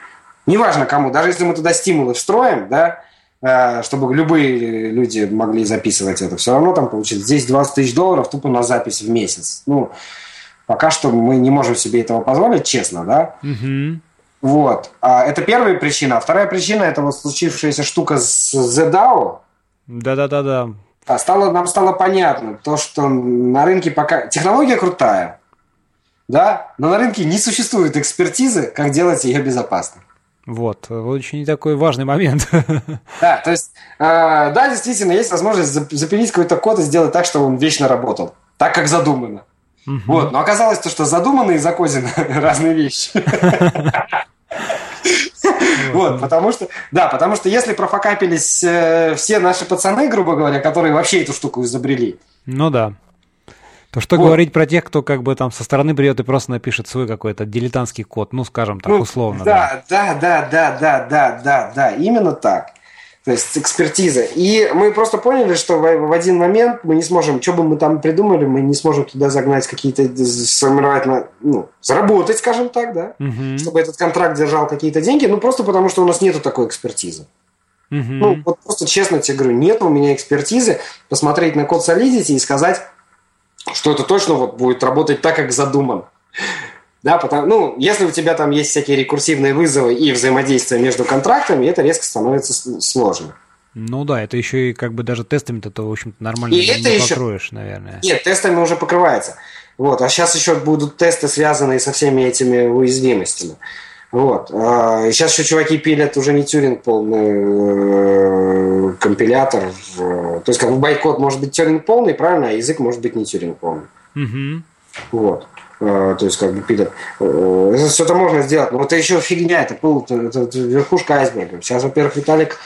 неважно кому, даже если мы туда стимулы встроим, да, а, чтобы любые люди могли записывать это, все равно там получится здесь 20 тысяч долларов тупо на запись в месяц. Ну, пока что мы не можем себе этого позволить, честно, да. Угу. Вот. А это первая причина. А вторая причина – это вот случившаяся штука с ZDAO. Да-да-да-да. Да, стало, нам стало понятно то, что на рынке пока... Технология крутая, да, но на рынке не существует экспертизы, как делать ее безопасно. Вот, очень такой важный момент. Да, то есть, э, да, действительно, есть возможность запилить какой-то код и сделать так, чтобы он вечно работал, так, как задумано. Угу. Вот, но оказалось то, что задумано и закодено разные вещи. Вот, потому что, да, потому что если профокапились э, все наши пацаны, грубо говоря, которые вообще эту штуку изобрели. Ну да. То что вот. говорить про тех, кто как бы там со стороны придет и просто напишет свой какой-то дилетантский код, ну, скажем так, ну, условно. Да, да, да, да, да, да, да, да, именно так. То есть экспертиза. И мы просто поняли, что в, один момент мы не сможем, что бы мы там придумали, мы не сможем туда загнать какие-то, сформировать, ну, заработать, скажем так, да, угу. чтобы этот контракт держал какие-то деньги, ну, просто потому что у нас нету такой экспертизы. Угу. Ну, вот просто честно тебе говорю, нет у меня экспертизы посмотреть на код Solidity и сказать, что это точно вот будет работать так, как задуман. Да, потому, ну, если у тебя там есть всякие рекурсивные вызовы и взаимодействие между контрактами, это резко становится сложно. Ну да, это еще и как бы даже тестами-то, то, в общем-то, нормально и не это покроешь, еще... наверное. Нет, тестами уже покрывается. Вот, а сейчас еще будут тесты, связанные со всеми этими уязвимостями. Вот. А, и сейчас еще чуваки пилят уже не тюринг полный э, компилятор. То есть, как бы байткод может быть тюринг полный, правильно, а язык может быть не тюринг полный. Угу. Вот. А, то есть как бы пилят. Э, все это можно сделать, но это еще фигня, это, пол, это, это верхушка айсберга. Сейчас, во-первых, Виталик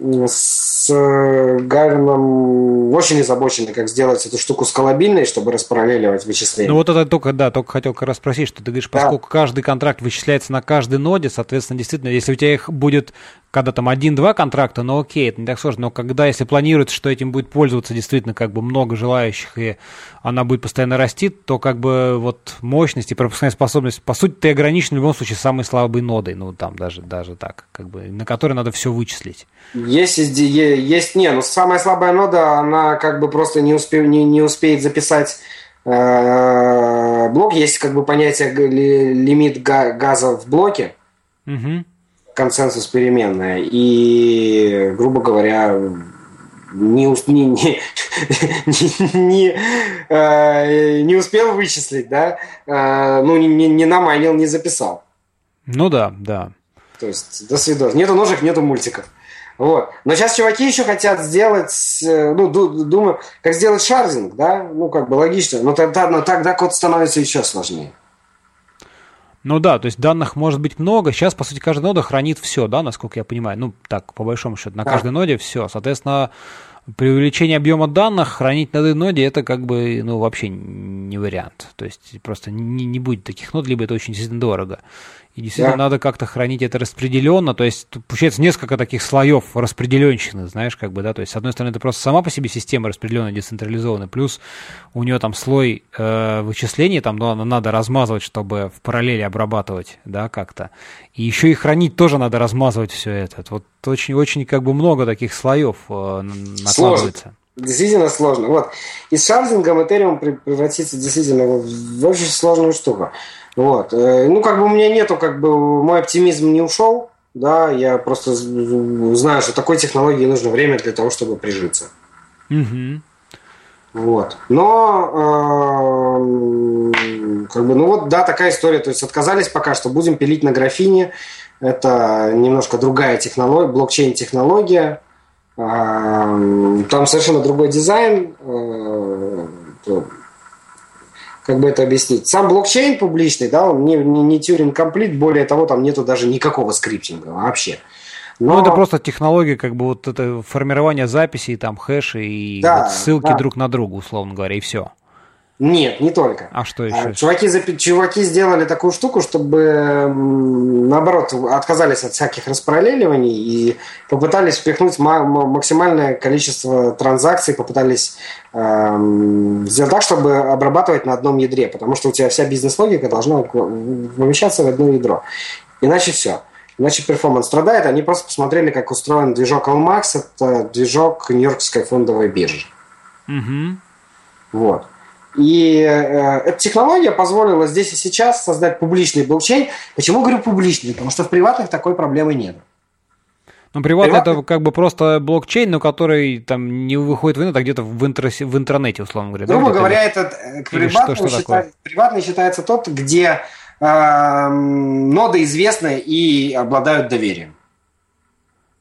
с э, Гайвином очень озабочены, как сделать эту штуку скалабильной, чтобы распараллеливать вычисления. Ну вот это только, да, только хотел как раз спросить, что ты говоришь, поскольку да. каждый контракт вычисляется на каждой ноде, соответственно, действительно, если у тебя их будет когда там один-два контракта, ну окей, это не так сложно, но когда, если планируется, что этим будет пользоваться действительно как бы много желающих, и она будет постоянно расти, то как бы вот мощность и пропускная способность, по сути, ты ограничен в любом случае самой слабой нодой, ну там даже, даже так, как бы, на которой надо все вычислить. Есть, есть, не, ну самая слабая нода, она как бы просто не, успе, не, не успеет записать э, блок, есть как бы понятие лимит газа в блоке, угу консенсус переменная. И, грубо говоря, не, не, не, не, э, не успел вычислить, да, э, ну, не, не наманил, не записал. Ну да, да. То есть, до свидос. Нету ножек, нету мультиков. Вот. Но сейчас чуваки еще хотят сделать, э, ну, думаю, как сделать шардинг, да, ну, как бы логично, но тогда, но тогда код становится еще сложнее. Ну да, то есть данных может быть много. Сейчас, по сути, каждая нода хранит все, да, насколько я понимаю. Ну, так, по большому счету, на каждой ноде все. Соответственно, при увеличении объема данных хранить на одной ноде это как бы, ну, вообще не вариант. То есть просто не, не будет таких нод, либо это очень действительно дорого. И действительно да. надо как-то хранить это распределенно. То есть получается несколько таких слоев распределенщины, знаешь, как бы, да. То есть, с одной стороны, это просто сама по себе система распределенная, децентрализованная, плюс у нее там слой э, вычислений, там ну, надо размазывать, чтобы в параллели обрабатывать, да, как-то. И еще и хранить тоже надо размазывать все это. Вот очень-очень как бы много таких слоев э, накладывается. Сложно. Действительно сложно. Вот. И с шардингом Ethereum превратится действительно в очень сложную штуку. Вот. Э, ну, как бы у меня нету, как бы мой оптимизм не ушел, да, я просто знаю, что такой технологии нужно время для того, чтобы прижиться. Угу. Вот. Но, э, как бы, ну вот, да, такая история. То есть отказались пока что, будем пилить на графине. Это немножко другая технология, блокчейн-технология. Там совершенно другой дизайн. Э, как бы это объяснить. Сам блокчейн публичный, да, он не, не, не Turing Complete, более того, там нету даже никакого скриптинга вообще. Но... Ну, это просто технология, как бы вот это формирование записей, там хэши и да, вот ссылки да. друг на друга, условно говоря, и все. Нет, не только. А что еще? Чуваки, чуваки сделали такую штуку, чтобы, наоборот, отказались от всяких распараллеливаний и попытались впихнуть максимальное количество транзакций, попытались эм, сделать так, чтобы обрабатывать на одном ядре, потому что у тебя вся бизнес-логика должна помещаться в одно ядро. Иначе все. Иначе перформанс страдает. Они просто посмотрели, как устроен движок Almax. Это движок Нью-Йоркской фондовой биржи. Угу. Вот. И э, эта технология позволила здесь и сейчас создать публичный блокчейн. Почему говорю публичный? Потому что в приватных такой проблемы нет. Ну, приватный Приват... это как бы просто блокчейн, но который там не выходит в интернет, а где-то в, интер... в интернете, условно говоря. Грубо да, говоря, этот э, приватный, что, что считает, приватный считается тот, где э, ноды известны и обладают доверием.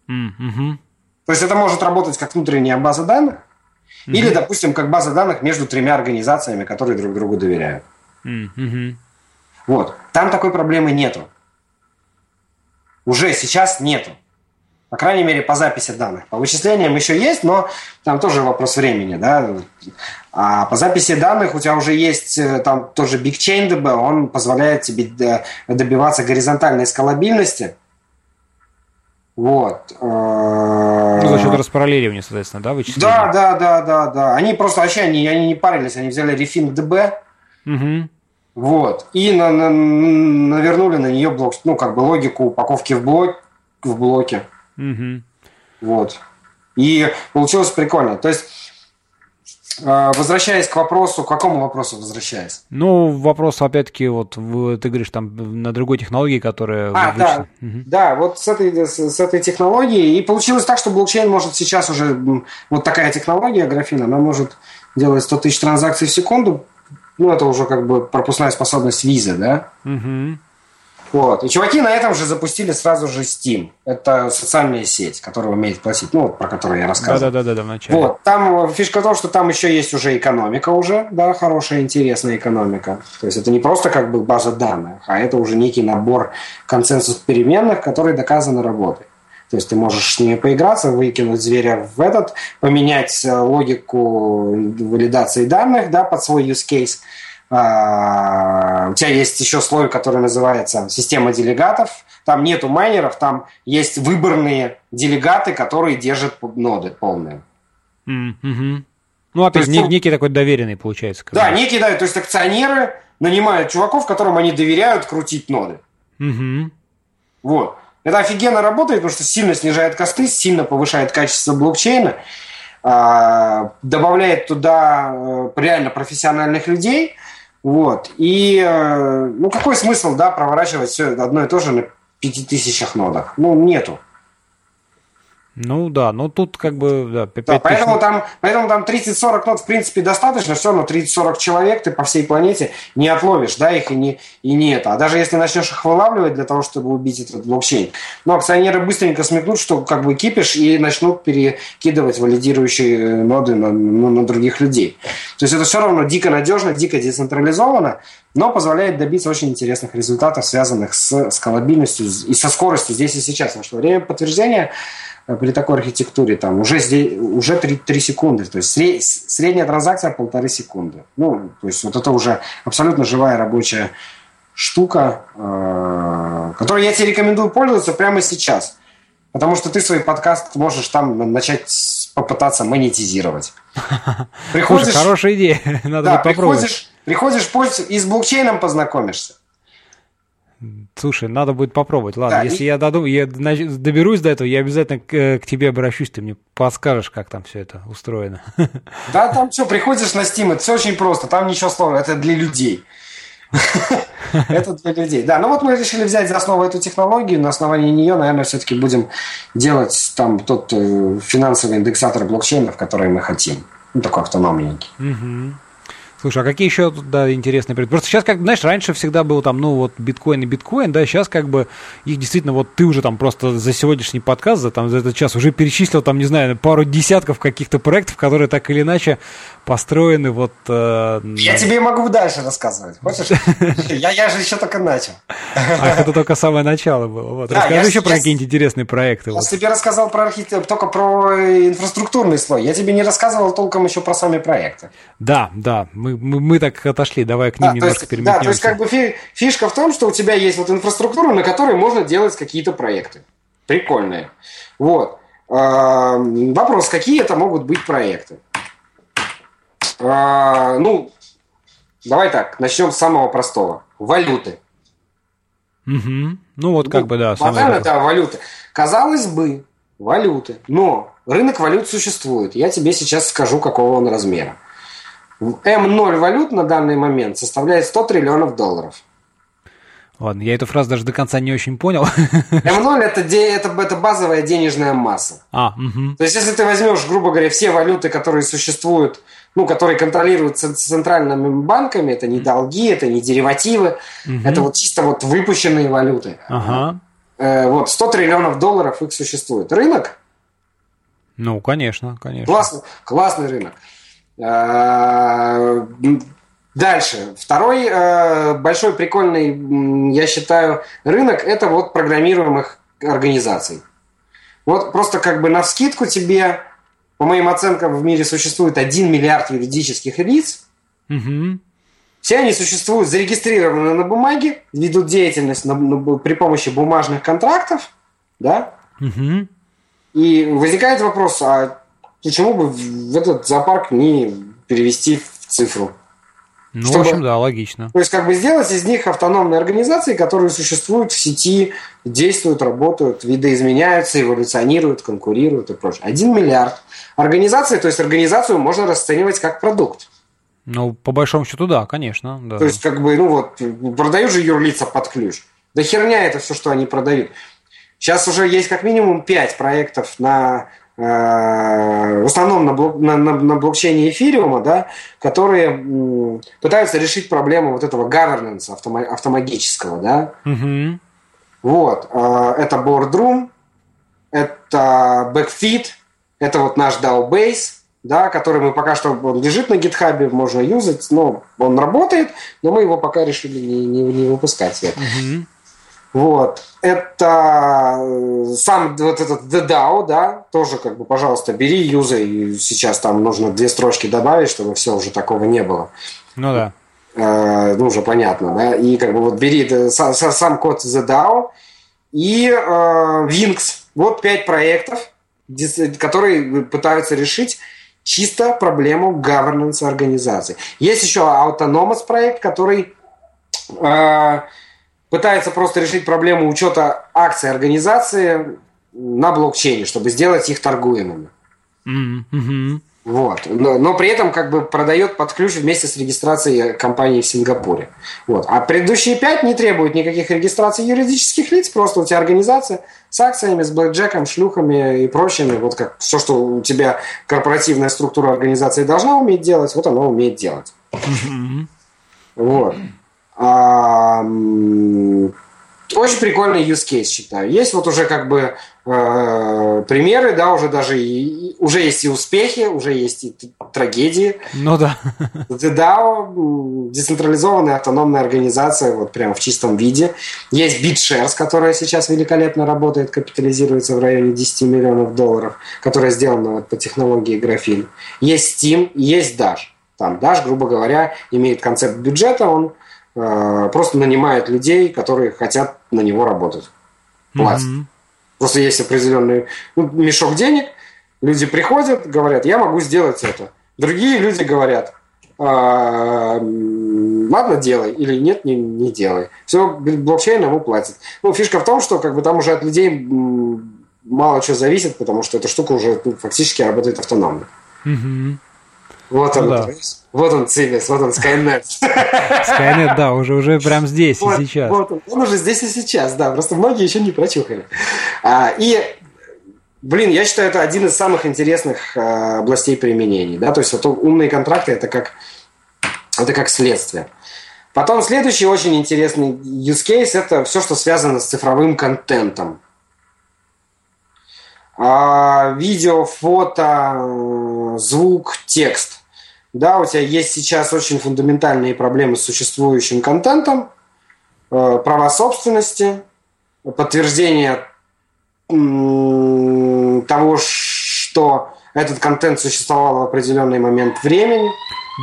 Mm-hmm. То есть это может работать как внутренняя база данных, Mm-hmm. Или, допустим, как база данных между тремя организациями, которые друг другу доверяют. Mm-hmm. Вот. Там такой проблемы нету. Уже сейчас нету. По крайней мере, по записи данных. По вычислениям еще есть, но там тоже вопрос времени. Да? А по записи данных у тебя уже есть э, там тоже Big Chain DB, он позволяет тебе э, добиваться горизонтальной скалабильности – вот. Э, ну, за счет распараллеливания, соответственно, да, вычисления? Да, да, да, да, да. Они просто вообще они, они не парились, они взяли Refink DB, угу. вот, и на, на, навернули на нее блок, ну, как бы логику упаковки в, блок, в блоке. Угу. Вот. И получилось прикольно. То есть возвращаясь к вопросу, к какому вопросу возвращаясь? Ну, вопрос, опять-таки, вот ты говоришь там на другой технологии, которая... А, да, угу. да, вот с этой, с, с этой технологией. И получилось так, что блокчейн может сейчас уже... Вот такая технология, графин, она может делать 100 тысяч транзакций в секунду. Ну, это уже как бы пропускная способность визы, да? Угу. Вот. И чуваки на этом же запустили сразу же Steam. Это социальная сеть, которая умеет платить, ну, про которую я рассказывал. Да-да-да, вначале. Вот. Там фишка в том, что там еще есть уже экономика уже, да, хорошая, интересная экономика. То есть это не просто как бы база данных, а это уже некий набор консенсус переменных, которые доказаны работой. То есть ты можешь с ними поиграться, выкинуть зверя в этот, поменять э, логику валидации данных да, под свой use case – у тебя есть еще слой, который называется система делегатов. Там нету майнеров, там есть выборные делегаты, которые держат ноды полные. Mm-hmm. Ну, опять, то есть, не, некий такой доверенный получается. Да, некий, да, то есть акционеры нанимают чуваков, которым они доверяют крутить ноды. Угу. Вот. Это офигенно работает, потому что сильно снижает косты, сильно повышает качество блокчейна, а, добавляет туда э, реально профессиональных людей. Вот. И, э, ну, какой смысл, да, проворачивать все одно и то же на пяти тысячах нодах? Ну, нету. Ну да, но тут как бы... Да, да, поэтому, там, поэтому там 30-40 нот в принципе достаточно, все равно 30-40 человек ты по всей планете не отловишь, да, их и не, и не это. А даже если начнешь их вылавливать для того, чтобы убить этот блокчейн, ну, акционеры быстренько смекнут, что как бы кипишь и начнут перекидывать валидирующие э, ноды на, ну, на других людей. То есть это все равно дико надежно, дико децентрализовано, но позволяет добиться очень интересных результатов, связанных с скалабильностью и со скоростью здесь и сейчас. Потому что время подтверждения Э, при такой архитектуре там уже, здесь, уже 3, 3 секунды. То есть средняя транзакция полторы секунды. Ну, то есть вот это уже абсолютно живая рабочая штука, э, которой я тебе рекомендую пользоваться прямо сейчас. Потому что ты свой подкаст можешь там начать попытаться монетизировать. Приходишь, Слушай, хорошая идея, надо да, попробовать. Приходишь, приходишь и с блокчейном познакомишься. Слушай, надо будет попробовать. Ладно, да, если и... я, доду, я доберусь до этого, я обязательно к, э, к тебе обращусь, ты мне подскажешь, как там все это устроено. Да, там все, приходишь на Steam, это все очень просто, там ничего сложного, это для людей. Это для людей. Да, ну вот мы решили взять за основу эту технологию. На основании нее, наверное, все-таки будем делать там тот э, финансовый индексатор блокчейнов, который мы хотим. Ну, такой автономненький. Слушай, а какие еще да, интересные предприятия? Просто сейчас, как знаешь, раньше всегда был там, ну, вот биткоин и биткоин, да, сейчас как бы их действительно, вот ты уже там просто за сегодняшний подкаст, за, там, за этот час уже перечислил, там, не знаю, пару десятков каких-то проектов, которые так или иначе построены вот... Э, я тебе могу дальше рассказывать, хочешь? я, я же еще только начал. а это только самое начало было. Вот. Да, Расскажи еще про какие-нибудь интересные проекты. Я вот. тебе рассказал про архитектуру, только про инфраструктурный слой. Я тебе не рассказывал толком еще про сами проекты. Да, да, мы, мы, мы так отошли, давай к ним да, немножко есть, переметнемся. Да, то есть как бы фишка в том, что у тебя есть вот инфраструктура, на которой можно делать какие-то проекты. Прикольные. Вот. Вопрос, какие это могут быть проекты? А, ну, давай так, начнем с самого простого. Валюты. Угу. Ну вот как ну, бы да. Банально, да, валюты. Казалось бы, валюты. Но рынок валют существует. Я тебе сейчас скажу, какого он размера. М0 валют на данный момент составляет 100 триллионов долларов. Ладно, я эту фразу даже до конца не очень понял. М0 это, это, это базовая денежная масса. А, угу. То есть, если ты возьмешь, грубо говоря, все валюты, которые существуют ну, которые контролируются центральными банками, это не долги, это не деривативы, угу. это вот чисто вот выпущенные валюты. Ага. Э, вот 100 триллионов долларов их существует. Рынок? Ну, конечно, конечно. Классный, классный рынок. Э, дальше. Второй э, большой прикольный, я считаю, рынок – это вот программируемых организаций. Вот просто как бы на вскидку тебе по моим оценкам, в мире существует 1 миллиард юридических лиц. Угу. Все они существуют, зарегистрированы на бумаге, ведут деятельность на, на, при помощи бумажных контрактов, да? Угу. И возникает вопрос, а почему бы в этот зоопарк не перевести в цифру? Ну, чтобы, в общем, да, логично. То есть, как бы сделать из них автономные организации, которые существуют в сети, действуют, работают, видоизменяются, эволюционируют, конкурируют и прочее. Один миллиард. Организации, то есть организацию можно расценивать как продукт. Ну, по большому счету, да, конечно. Да. То есть, как бы, ну вот, продают же юрлица под ключ. Да херня это все, что они продают. Сейчас уже есть как минимум пять проектов на в основном на, блок, на, на, на блокчейне эфириума, да, которые пытаются решить проблему вот этого governance автома, автоматического, да. Угу. Вот. Э, это Boardroom, это Backfeed, это вот наш DAO-бейс, да, который мы пока что он лежит на гитхабе, можно юзать, но он работает, но мы его пока решили не, не, не выпускать. Угу. Вот. Это э, сам вот этот The DAO, да, тоже как бы, пожалуйста, бери, юзай. Сейчас там нужно две строчки добавить, чтобы все уже такого не было. Ну да. э, ну, уже понятно, да, и как бы вот бери сам, сам код The DAO и э, Wings. Вот пять проектов, которые пытаются решить чисто проблему governance организации. Есть еще Autonomous проект, который э, пытается просто решить проблему учета акций организации на блокчейне, чтобы сделать их торгуемыми. Mm-hmm. Вот. Но, но при этом как бы продает под ключ вместе с регистрацией компании в Сингапуре. Вот. А предыдущие пять не требуют никаких регистраций юридических лиц, просто у тебя организация с акциями, с блэкджеком, шлюхами и прочими. Вот как все, что у тебя корпоративная структура организации должна уметь делать, вот она умеет делать. Вот. Очень прикольный use case, считаю. Есть вот уже как бы э, примеры, да, уже даже и, уже есть и успехи, уже есть и трагедии. Ну да. DAO, децентрализованная автономная организация, вот прямо в чистом виде. Есть BitShares, которая сейчас великолепно работает, капитализируется в районе 10 миллионов долларов, которая сделана вот по технологии графин. Есть Steam, есть Dash. Там Dash, грубо говоря, имеет концепт бюджета, он просто нанимает людей, которые хотят на него работать. Платят. Mm-hmm. Просто есть определенный ну, мешок денег, люди приходят, говорят, я могу сделать это. Другие люди говорят, а, ладно, делай, или нет, не, не делай. Все, блокчейн ему платит. Ну, фишка в том, что как бы там уже от людей мало чего зависит, потому что эта штука уже ну, фактически работает автономно. Mm-hmm. Вот ну, он, да. вот он Цивис, вот он Skynet. Skynet, да, уже, уже прям здесь вот, и сейчас. Вот он, он уже здесь и сейчас, да, просто многие еще не прочухали. А, и, блин, я считаю, это один из самых интересных а, областей применений, да, то есть вот умные контракты это как, это как следствие. Потом следующий очень интересный use case – это все, что связано с цифровым контентом. А, видео, фото, звук, текст. Да, у тебя есть сейчас очень фундаментальные проблемы с существующим контентом, э, права собственности, подтверждение того, что этот контент существовал в определенный момент времени.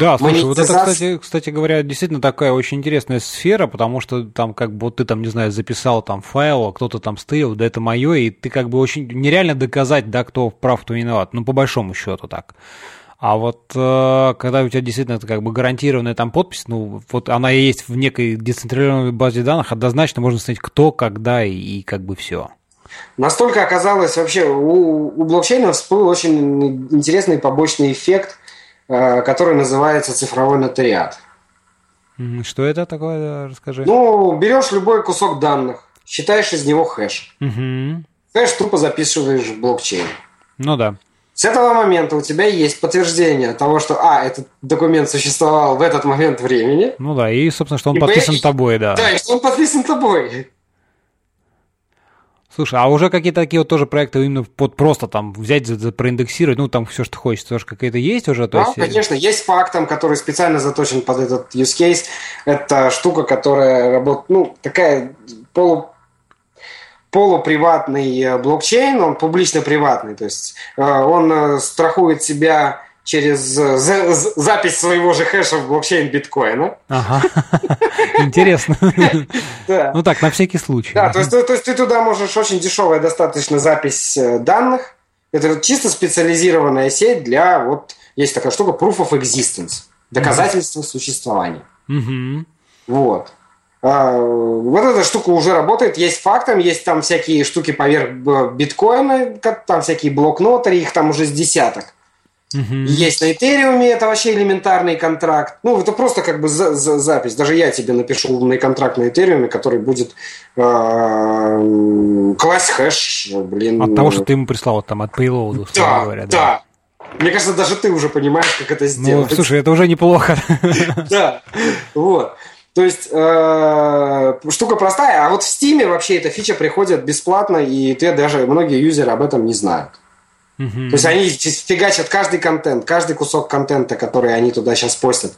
Да, слушай, вот это, кстати, кстати говоря, действительно такая очень интересная сфера, потому что там как бы вот ты там, не знаю, записал там файл, а кто-то там стырил, да это мое, и ты как бы очень нереально доказать, да, кто прав, кто виноват, ну по большому счету так. А вот э, когда у тебя действительно это как бы гарантированная там подпись, ну вот она есть в некой децентрализованной базе данных, однозначно можно снять кто, когда и, и как бы все. Настолько оказалось вообще у, у блокчейна всплыл очень интересный побочный эффект, э, который называется цифровой нотариат. Что это такое, расскажи. Ну, берешь любой кусок данных, считаешь из него хэш. Угу. Хэш тупо записываешь в блокчейн. Ну да. С этого момента у тебя есть подтверждение того, что, а, этот документ существовал в этот момент времени. Ну да, и, собственно, что он и подписан б... тобой, да. Да, и что он подписан тобой. Слушай, а уже какие-то такие вот тоже проекты именно под просто там взять, за, проиндексировать, ну там все, что хочешь, тоже какие-то есть уже? То да, есть... Э, конечно, есть фактом, который специально заточен под этот use case. Это штука, которая работает, ну, такая полу полуприватный э, блокчейн, он публично-приватный, то есть э, он э, страхует себя через запись своего же хэша в блокчейн биткоина. Ага. Интересно. Ну так, на всякий случай. Да, то есть, то есть ты туда можешь очень дешевая достаточно запись данных. Это чисто специализированная сеть для вот есть такая штука proof of existence, доказательство существования. Вот. А, вот эта штука уже работает, есть фактом, есть там всякие штуки поверх биткоина, там всякие блокноты, их там уже с десяток. Угу. Есть на Этериуме, это вообще элементарный контракт. Ну, это просто как бы за, за, запись. Даже я тебе напишу умный контракт на Этериуме, который будет э, класть хэш, блин. От того, что ты ему прислал там от payload, да, говоря. Да, да. Мне кажется, даже ты уже понимаешь, как это ну, сделать. Ну, слушай, это уже неплохо. Да, вот. То есть э, штука простая, а вот в Steam вообще эта фича приходит бесплатно, и ты даже многие юзеры об этом не знают. Mm-hmm. То есть они фигачат каждый контент, каждый кусок контента, который они туда сейчас постят.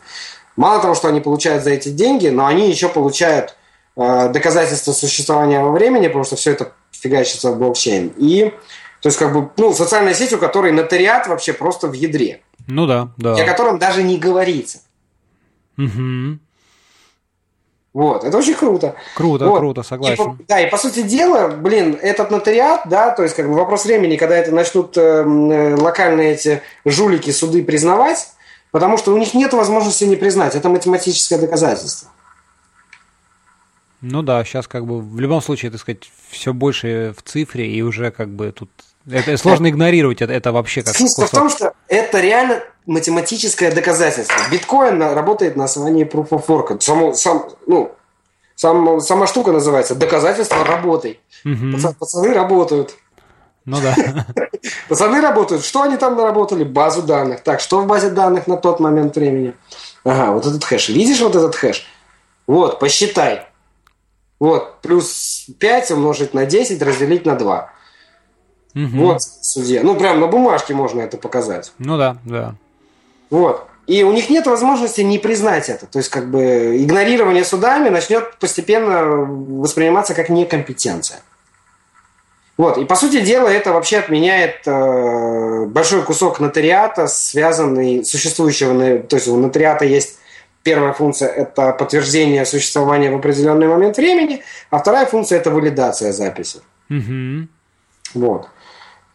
Мало того, что они получают за эти деньги, но они еще получают э, доказательства существования во времени, потому что все это фигачится в блокчейн. И то есть как бы ну социальная сеть, у которой нотариат вообще просто в ядре. Ну да, да. О котором даже не говорится. Угу. Вот, это очень круто. Круто, вот. круто, согласен. И, да, и по сути дела, блин, этот нотариат, да, то есть как бы вопрос времени, когда это начнут эм, э, локальные эти жулики суды признавать, потому что у них нет возможности не признать. Это математическое доказательство. Ну да, сейчас как бы в любом случае, так сказать, все больше в цифре, и уже как бы тут это сложно игнорировать, это, это вообще как Смысл в том, что это реально математическое доказательство. Биткоин работает на основании Proof of Work. Само, сам, ну, сам, сама штука называется доказательство работы. Угу. Пацаны работают. Ну да. Пацаны работают. Что они там наработали? Базу данных. Так, что в базе данных на тот момент времени? Ага, вот этот хэш. Видишь вот этот хэш? Вот, посчитай. Вот, плюс 5 умножить на 10, разделить на 2. Угу. Вот судья. Ну, прям на бумажке можно это показать. Ну да, да. Вот. И у них нет возможности не признать это. То есть, как бы, игнорирование судами начнет постепенно восприниматься как некомпетенция. Вот. И, по сути дела, это вообще отменяет э, большой кусок нотариата, связанный, существующего, то есть у нотариата есть первая функция – это подтверждение существования в определенный момент времени, а вторая функция – это валидация записи. Угу. Вот.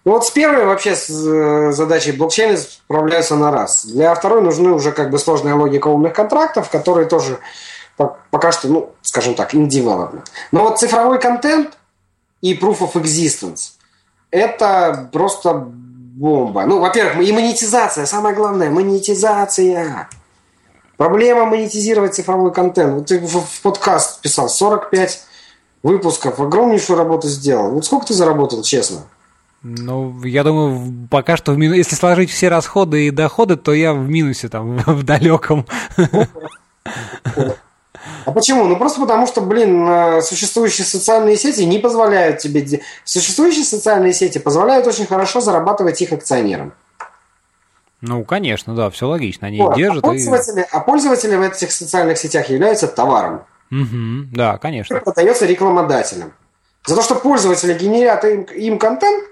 Ну вот с первой вообще с э, задачей блокчейна справляются на раз. Для второй нужны уже как бы сложная логика умных контрактов, которые тоже пока что, ну, скажем так, in development. Но вот цифровой контент и proof of existence – это просто бомба. Ну, во-первых, и монетизация, самое главное, монетизация. Проблема монетизировать цифровой контент. Вот ты в подкаст писал 45 выпусков, огромнейшую работу сделал. Вот сколько ты заработал, честно? Ну, я думаю, пока что в минус... если сложить все расходы и доходы, то я в минусе там, в далеком. А почему? Ну просто потому что, блин, э, существующие социальные сети не позволяют тебе... Существующие социальные сети позволяют очень хорошо зарабатывать их акционерам. Ну, конечно, да, все логично. Они вот. держат. А пользователи, и... а пользователи в этих социальных сетях являются товаром. Угу, да, конечно. Это продается рекламодателем. За то, что пользователи генерят им, им контент,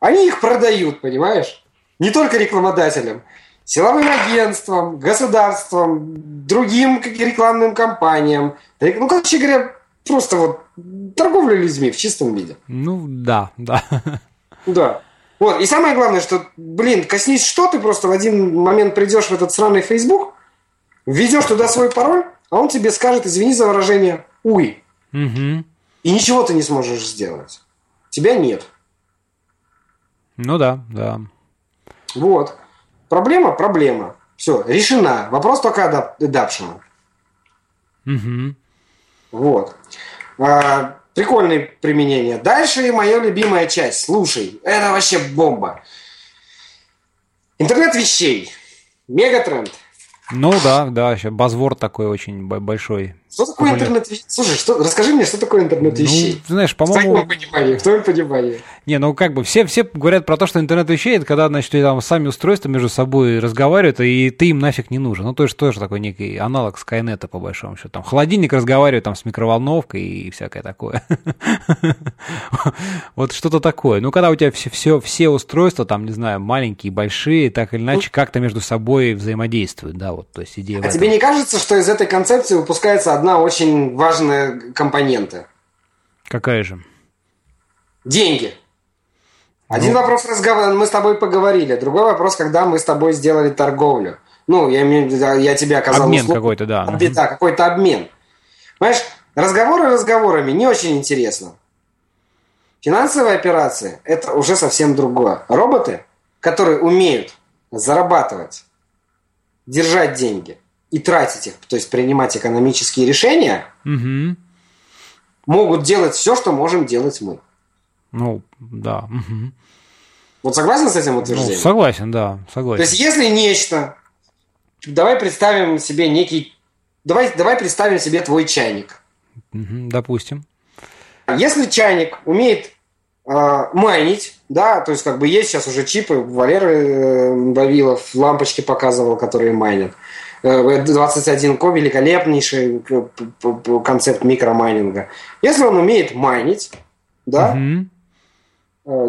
они их продают, понимаешь? Не только рекламодателям, силовым агентствам, государствам, другим рекламным компаниям. Ну, короче говоря, просто вот торговля людьми в чистом виде. Ну, да, да. Да. Вот, и самое главное, что, блин, коснись что, ты просто в один момент придешь в этот сраный Facebook, введешь туда свой пароль, а он тебе скажет, извини за выражение, уй. Угу. И ничего ты не сможешь сделать. Тебя нет. Ну да, да. Вот. Проблема, проблема. Все, решена. Вопрос только adaption. Угу. Вот. А, прикольное применение. Дальше и моя любимая часть. Слушай, это вообще бомба. Интернет вещей. Мегатренд. Ну да, да, сейчас базвор такой очень большой. Что такое интернет вещей? Слушай, что, расскажи мне, что такое интернет вещей? Ну, знаешь, по-моему... В твоем понимании, в твоем понимании. Не, ну как бы все, все говорят про то, что интернет вещей, это когда, значит, там сами устройства между собой разговаривают, и ты им нафиг не нужен. Ну, то есть тоже такой некий аналог Скайнета, по большому счету. Там холодильник разговаривает там с микроволновкой и всякое такое. Вот что-то такое. Ну, когда у тебя все, все, все устройства, там, не знаю, маленькие, большие, так или иначе, как-то между собой взаимодействуют, да, вот, то есть идея А тебе не кажется, что из этой концепции выпускается одна очень важная компонента? Какая же? Деньги. Один ну. вопрос разговор, мы с тобой поговорили. Другой вопрос, когда мы с тобой сделали торговлю. Ну, я, я тебе оказал Обмен услугу. какой-то, да. Да, какой-то обмен. Понимаешь, разговоры разговорами не очень интересно. Финансовые операции – это уже совсем другое. Роботы, которые умеют зарабатывать, держать деньги и тратить их, то есть принимать экономические решения, угу. могут делать все, что можем делать мы. Ну, да. Угу. Вот согласен с этим утверждением? Ну, согласен, да, согласен. То есть, если нечто, давай представим себе некий, давай, давай представим себе твой чайник. Угу, допустим. Если чайник умеет э, майнить, да, то есть как бы есть сейчас уже чипы, Валеры э, Бавилов лампочки показывал, которые майнят. 21Ко э, великолепнейший концепт микромайнинга. Если он умеет майнить, да, угу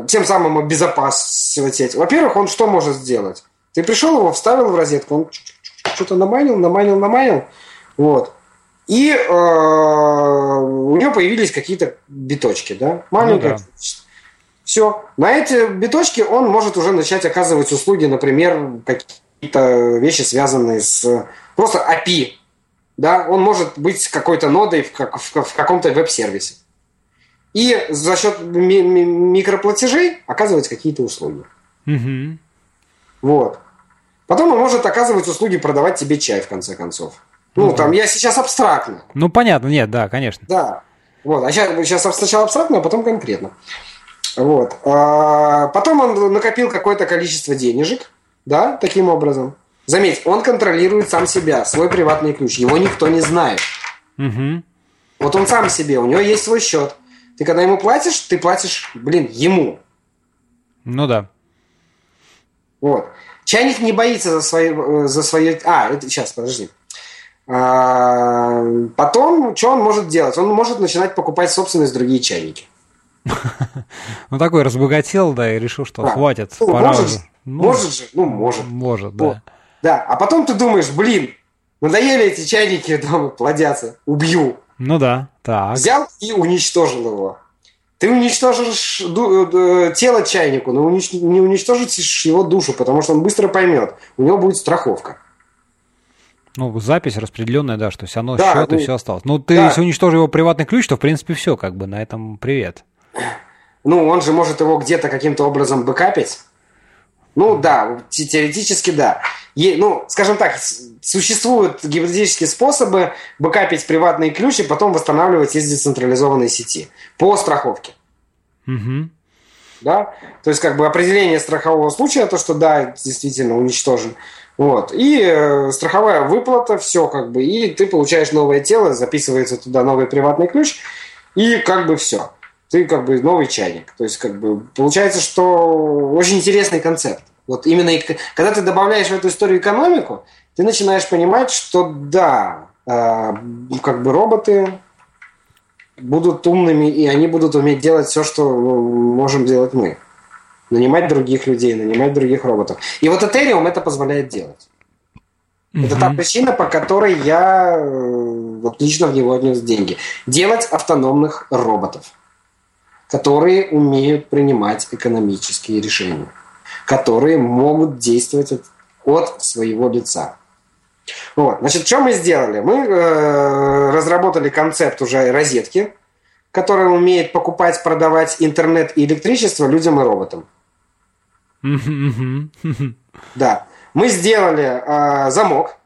тем самым обезопасивать сеть. Во-первых, он что может сделать? Ты пришел его, вставил в розетку, он что-то наманил, наманил, наманил. Вот. И э, у него появились какие-то биточки, да, маленькое ну, да. Все. На эти биточки он может уже начать оказывать услуги, например, какие-то вещи, связанные с просто API. Да, он может быть какой-то нодой в, как, в, в каком-то веб-сервисе. И за счет ми- ми- микроплатежей оказывать какие-то услуги. Угу. Вот. Потом он может оказывать услуги, продавать тебе чай, в конце концов. Ну, там я сейчас абстрактно. Ну, понятно, нет, да, конечно. Да. Вот. А сейчас, сейчас сначала абстрактно, а потом конкретно. Вот. А потом он накопил какое-то количество денежек, да, таким образом. Заметь, он контролирует сам себя, свой приватный ключ. Его никто не знает. Угу. Вот он сам себе, у него есть свой счет. Ты когда ему платишь, ты платишь, блин, ему. Ну да. Вот. Чайник не боится за свое... За свое... А, это, сейчас, подожди. А, потом, что он может делать? Он может начинать покупать собственность другие чайники. Ну, такой разбогател, да, и решил, что хватит, ну, пора уже. Ну, может же, ну, может. Может, да. Да, а потом ты думаешь, блин, надоели эти чайники дома плодятся, убью. Ну да, так. Взял и уничтожил его. Ты уничтожишь э, тело чайнику, но не уничтожишь его душу, потому что он быстро поймет. У него будет страховка. Ну, запись распределенная, да, что все равно да, счет ну, и все осталось. Ну, ты да. если уничтожил его приватный ключ, то, в принципе, все, как бы, на этом привет. Ну, он же может его где-то каким-то образом бэкапить. Ну, да, теоретически, да. Е, ну, скажем так, существуют гибридические способы бэкапить приватные ключи, потом восстанавливать из децентрализованной сети по страховке. Угу. Да? То есть, как бы определение страхового случая, то, что да, действительно уничтожен. Вот. И э, страховая выплата, все как бы, и ты получаешь новое тело, записывается туда новый приватный ключ, и как бы все. Ты как бы новый чайник. То есть, как бы, получается, что очень интересный концепт. Вот именно, когда ты добавляешь в эту историю экономику, ты начинаешь понимать, что да, э, как бы роботы будут умными, и они будут уметь делать все, что можем делать мы нанимать других людей, нанимать других роботов. И вот Ethereum это позволяет делать. Mm-hmm. Это та причина, по которой я э, вот лично в него отнес деньги. Делать автономных роботов, которые умеют принимать экономические решения, которые могут действовать от, от своего лица. Вот. Значит, что мы сделали? Мы э, разработали концепт уже розетки, которая умеет покупать, продавать интернет и электричество людям и роботам. Да. Мы сделали э, замок,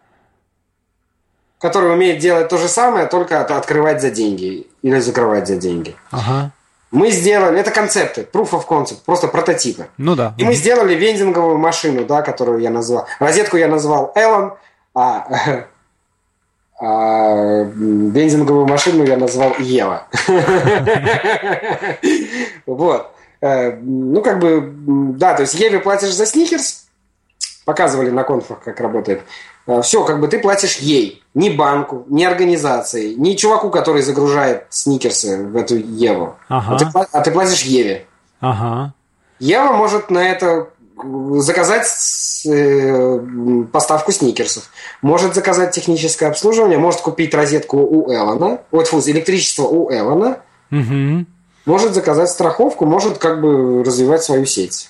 который умеет делать то же самое, только открывать за деньги или закрывать за деньги. Ага. Мы сделали, это концепты, proof of concept, просто прототипы. Ну да. И мы сделали вендинговую машину, да, которую я назвал. Розетку я назвал Эллен, а, а вендинговую машину я назвал Ева. Вот. Э, ну, как бы, да, то есть Еве платишь за сникерс, показывали на конфах, как работает. Э, Все, как бы ты платишь ей, ни банку, ни организации, ни чуваку, который загружает сникерсы в эту Еву. Ага. А, ты, а ты платишь Еве. Ага. Ева может на это заказать э, поставку сникерсов, может заказать техническое обслуживание, может купить розетку у Эллона, вот фу, электричество у Эллона, угу может заказать страховку, может как бы развивать свою сеть.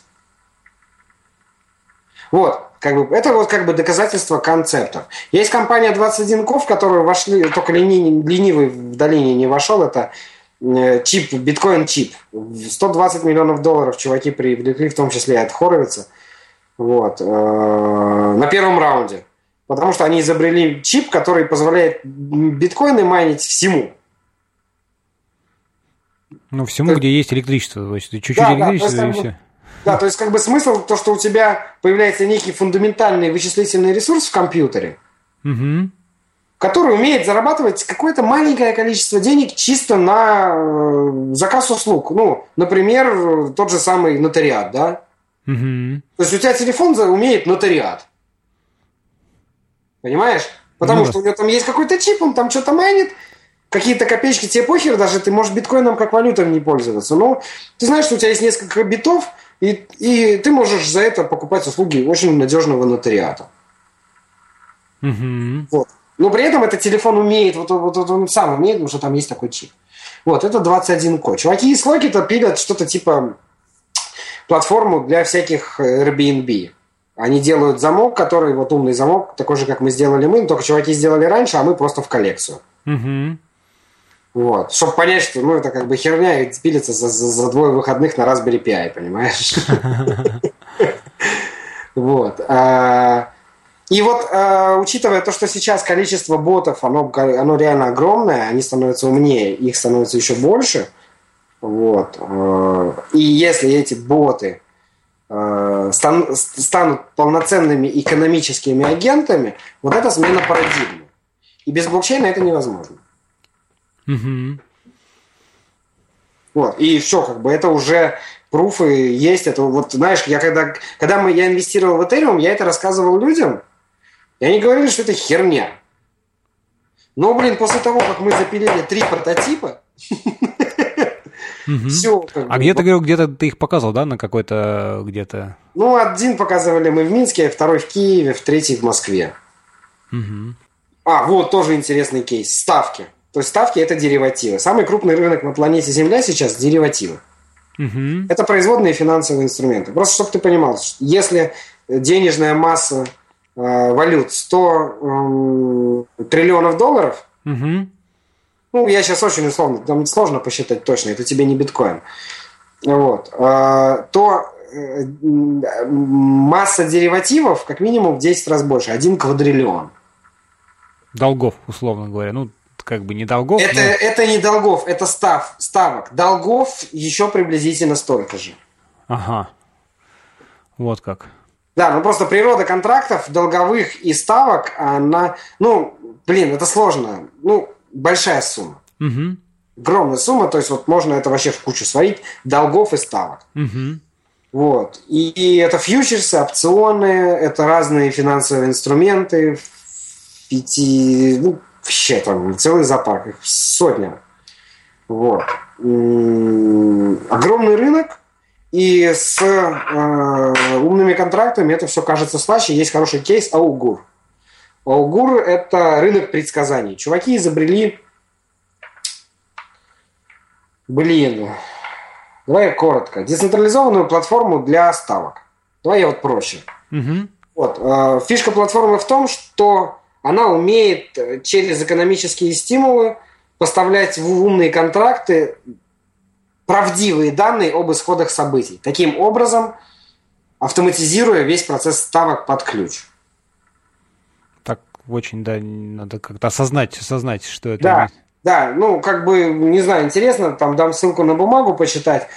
Вот, как бы, это вот как бы доказательство концептов. Есть компания 21 Ков, в которую вошли, только лени, ленивый в долине не вошел, это э, чип, биткоин чип. 120 миллионов долларов чуваки привлекли, в том числе и от Хоровица. Вот, э, на первом раунде. Потому что они изобрели чип, который позволяет биткоины майнить всему. Ну, всему, где есть электричество. То есть чуть-чуть да, электричества да, и все. Да, то есть как бы смысл то, что у тебя появляется некий фундаментальный вычислительный ресурс в компьютере, угу. который умеет зарабатывать какое-то маленькое количество денег чисто на э, заказ услуг. Ну, например, тот же самый нотариат, да? Угу. То есть у тебя телефон умеет нотариат. Понимаешь? Потому ну, что у него там есть какой-то чип, он там что-то майнит, какие-то копеечки, тебе похер, даже ты можешь биткоином как валютой не пользоваться. Но ты знаешь, что у тебя есть несколько битов, и, и ты можешь за это покупать услуги очень надежного нотариата. Угу. Вот. Но при этом этот телефон умеет, вот, вот, вот он сам умеет, потому что там есть такой чип. Вот, это 21Ко. Чуваки из Локита пилят что-то типа платформу для всяких Airbnb. Они делают замок, который, вот умный замок, такой же, как мы сделали мы, только чуваки сделали раньше, а мы просто в коллекцию. Угу. Вот. Чтобы понять, что ну, это как бы херня и пилится за, за, за двое выходных на Raspberry Pi, понимаешь? Вот. А, и вот, а, учитывая то, что сейчас количество ботов, оно, оно реально огромное, они становятся умнее, их становится еще больше. Вот. А, и если эти боты станут полноценными экономическими агентами, вот это смена парадигмы. И без блокчейна это невозможно. Угу. Вот, и все, как бы это уже пруфы есть. Это вот, знаешь, я когда, когда мы, я инвестировал в Ethereum, я это рассказывал людям, и они говорили, что это херня. Но, блин, после того, как мы запилили три прототипа, все. А где ты говорил, где-то ты их показывал, да, на какой-то где-то? Ну, один показывали мы в Минске, второй в Киеве, в третий в Москве. А, вот тоже интересный кейс. Ставки. То есть ставки это деривативы. Самый крупный рынок на планете Земля сейчас деривативы. Угу. Это производные финансовые инструменты. Просто чтобы ты понимал, если денежная масса э, валют 100 э, триллионов долларов, угу. ну, я сейчас очень условно, там сложно посчитать точно, это тебе не биткоин, вот, э, то э, масса деривативов как минимум в 10 раз больше, 1 квадриллион. Долгов, условно говоря. Ну, как бы не долгов. Это, но... это не долгов, это став, ставок. Долгов еще приблизительно столько же. Ага. Вот как. Да, ну просто природа контрактов долговых и ставок, она, ну, блин, это сложно. Ну, большая сумма. Угу. Огромная сумма, то есть вот можно это вообще в кучу сварить, долгов и ставок. Угу. Вот. И, и это фьючерсы, опционы, это разные финансовые инструменты, пяти, ну, вообще там целый зоопарк, их сотня. Вот. Огромный рынок, и с э, умными контрактами это все кажется слаще. Есть хороший кейс Аугур. Аугур – это рынок предсказаний. Чуваки изобрели... Блин, давай я коротко. Децентрализованную платформу для ставок. Давай я вот проще. Угу. Вот. Э, фишка платформы в том, что она умеет э, через экономические стимулы поставлять в умные контракты правдивые данные об исходах событий. Таким образом, автоматизируя весь процесс ставок под ключ. Так очень, да, надо как-то осознать, осознать, что это. Да, да, ну, как бы, не знаю, интересно, там дам ссылку на бумагу почитать.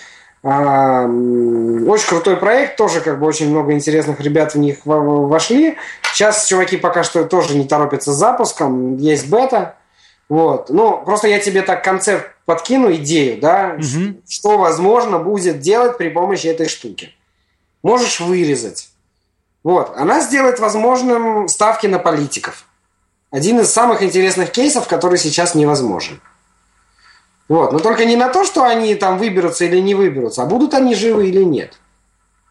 Очень крутой проект, тоже как бы очень много интересных ребят в них вошли. Сейчас чуваки пока что тоже не торопятся с запуском, есть бета. Вот. Ну, просто я тебе так концепт подкину, идею, да, угу. что возможно будет делать при помощи этой штуки. Можешь вырезать. Вот. Она сделает возможным ставки на политиков. Один из самых интересных кейсов, который сейчас невозможен. Вот. Но только не на то, что они там выберутся или не выберутся, а будут они живы или нет.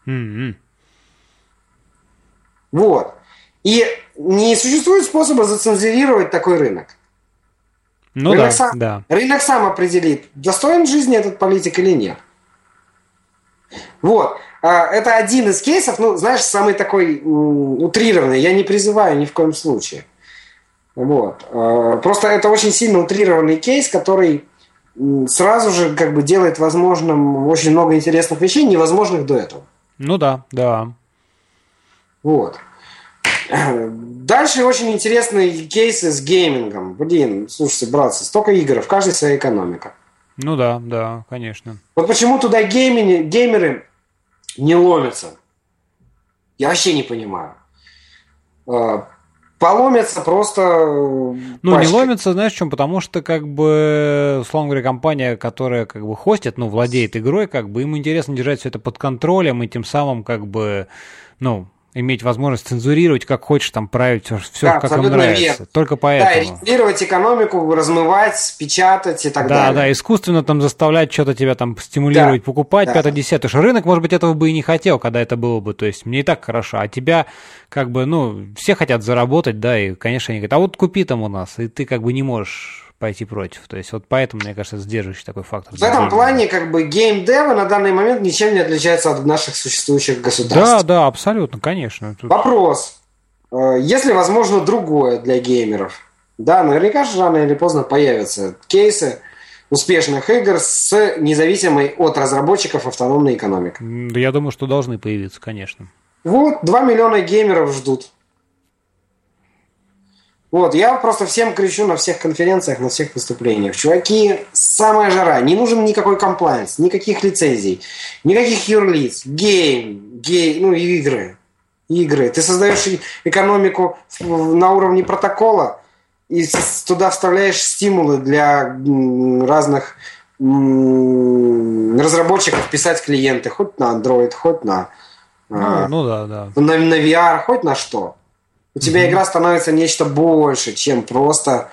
Mm-hmm. Вот. И не существует способа зацензурировать такой рынок. Ну рынок, да, сам, да. рынок сам определит, достоин жизни этот политик или нет. Вот. А, это один из кейсов, ну, знаешь, самый такой утрированный. Я не призываю ни в коем случае. Вот. А, просто это очень сильно утрированный кейс, который сразу же как бы делает возможным очень много интересных вещей, невозможных до этого. Ну да, да. Вот. Дальше очень интересные кейсы с геймингом. Блин, слушайте, братцы, столько игр, в каждой своя экономика. Ну да, да, конечно. Вот почему туда геймеры, геймеры не ломятся? Я вообще не понимаю. Поломятся просто... Ну, пачкой. не ломятся, знаешь, чем? Потому что, как бы, условно говоря, компания, которая, как бы, хостит, ну, владеет игрой, как бы, им интересно держать все это под контролем, и тем самым, как бы, ну, иметь возможность цензурировать, как хочешь, там править все, да, как им нравится. Верно. Только поэтому. Да, регулировать экономику, размывать, печатать и так да, далее. Да, да, искусственно там заставлять что-то тебя там стимулировать, да, покупать, да. 5 10 Потому что рынок, может быть, этого бы и не хотел, когда это было бы. То есть мне и так хорошо, а тебя как бы, ну, все хотят заработать, да, и, конечно, они говорят, а вот купи там у нас, и ты как бы не можешь пойти против. То есть вот поэтому, мне кажется, сдерживающий такой фактор. В этом плане как бы геймдевы на данный момент ничем не отличаются от наших существующих государств. Да, да, абсолютно, конечно. Тут... Вопрос. Э, если возможно другое для геймеров? Да, наверняка же рано или поздно появятся кейсы успешных игр с независимой от разработчиков автономной экономикой. Да я думаю, что должны появиться, конечно. Вот, 2 миллиона геймеров ждут. Вот, я просто всем кричу на всех конференциях, на всех выступлениях. Чуваки, самая жара. Не нужен никакой комплайнс, никаких лицензий, никаких юрлиц. Гейм, гей, ну, игры. Игры. Ты создаешь экономику на уровне протокола и туда вставляешь стимулы для разных разработчиков писать клиенты, хоть на Android, хоть на, ну, а, ну да, да. на, на VR, хоть на что. У тебя mm-hmm. игра становится нечто больше, чем просто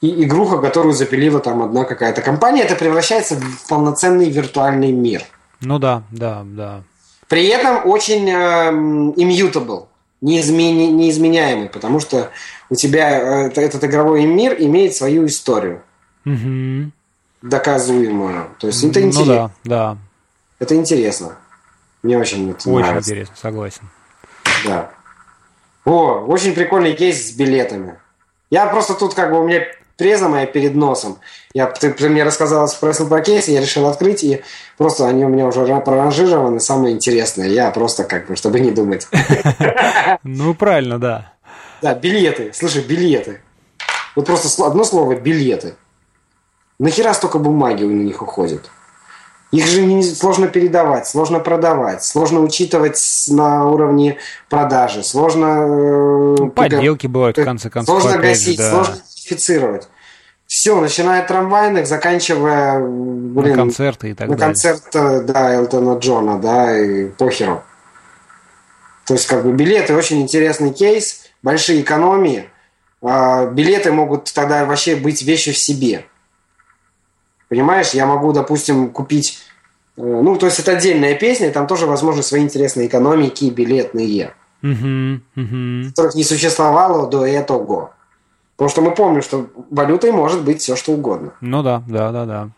и игруха, которую запилила там одна какая-то компания. Это превращается в полноценный виртуальный мир. Ну да, да, да. При этом очень э, immutable, неизмени, неизменяемый, потому что у тебя э, этот игровой мир имеет свою историю. Угу. Доказуемую. То есть это интересно. Ну да, да. Это интересно. Мне очень это Очень нравится. интересно, согласен. Да. О, очень прикольный кейс с билетами. Я просто тут как бы у меня преза моя перед носом. Я, ты, ты мне рассказал, спросил про кейс, я решил открыть, и просто они у меня уже проранжированы, самые интересные. Я просто как бы, чтобы не думать. Ну, правильно, да. Да, билеты. Слушай, билеты. Вот просто одно слово – билеты. Нахера столько бумаги у них уходит? Их же не, сложно передавать, сложно продавать, сложно учитывать на уровне продажи, сложно... Э, ну, подделки бывают, в конце концов. Сложно гасить, же, да. сложно идентифицировать. Все, начиная от трамвайных, заканчивая... Блин, на концерты и так на далее. На концерт, э, да, Элтона Джона, да, и похеру. То есть, как бы, билеты очень интересный кейс, большие экономии. А, билеты могут тогда вообще быть вещью в себе. Понимаешь, я могу, допустим, купить... Э, ну, то есть это отдельная песня, и там тоже, возможно, свои интересные экономики билетные, uh-huh, uh-huh. которых не существовало до этого. Потому что мы помним, что валютой может быть все, что угодно. Ну да, да, да, да.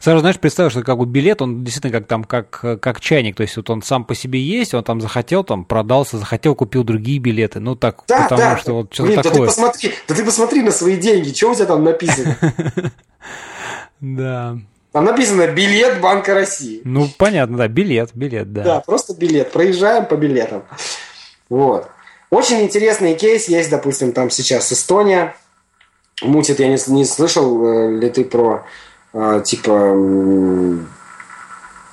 Сразу, знаешь, представь, что как бы билет, он действительно как там, как, как чайник, то есть вот он сам по себе есть, он там захотел, там продался, захотел, купил другие билеты, ну так, да, потому да. что вот что-то такое. Да ты, посмотри, да ты посмотри на свои деньги, что у тебя там написано? Да. Там написано билет Банка России. Ну, понятно, да, билет, билет, да. Да, просто билет. Проезжаем по билетам. Вот. Очень интересный кейс есть, допустим, там сейчас Эстония. Мутит, я не, не слышал э, ли ты про, э, типа,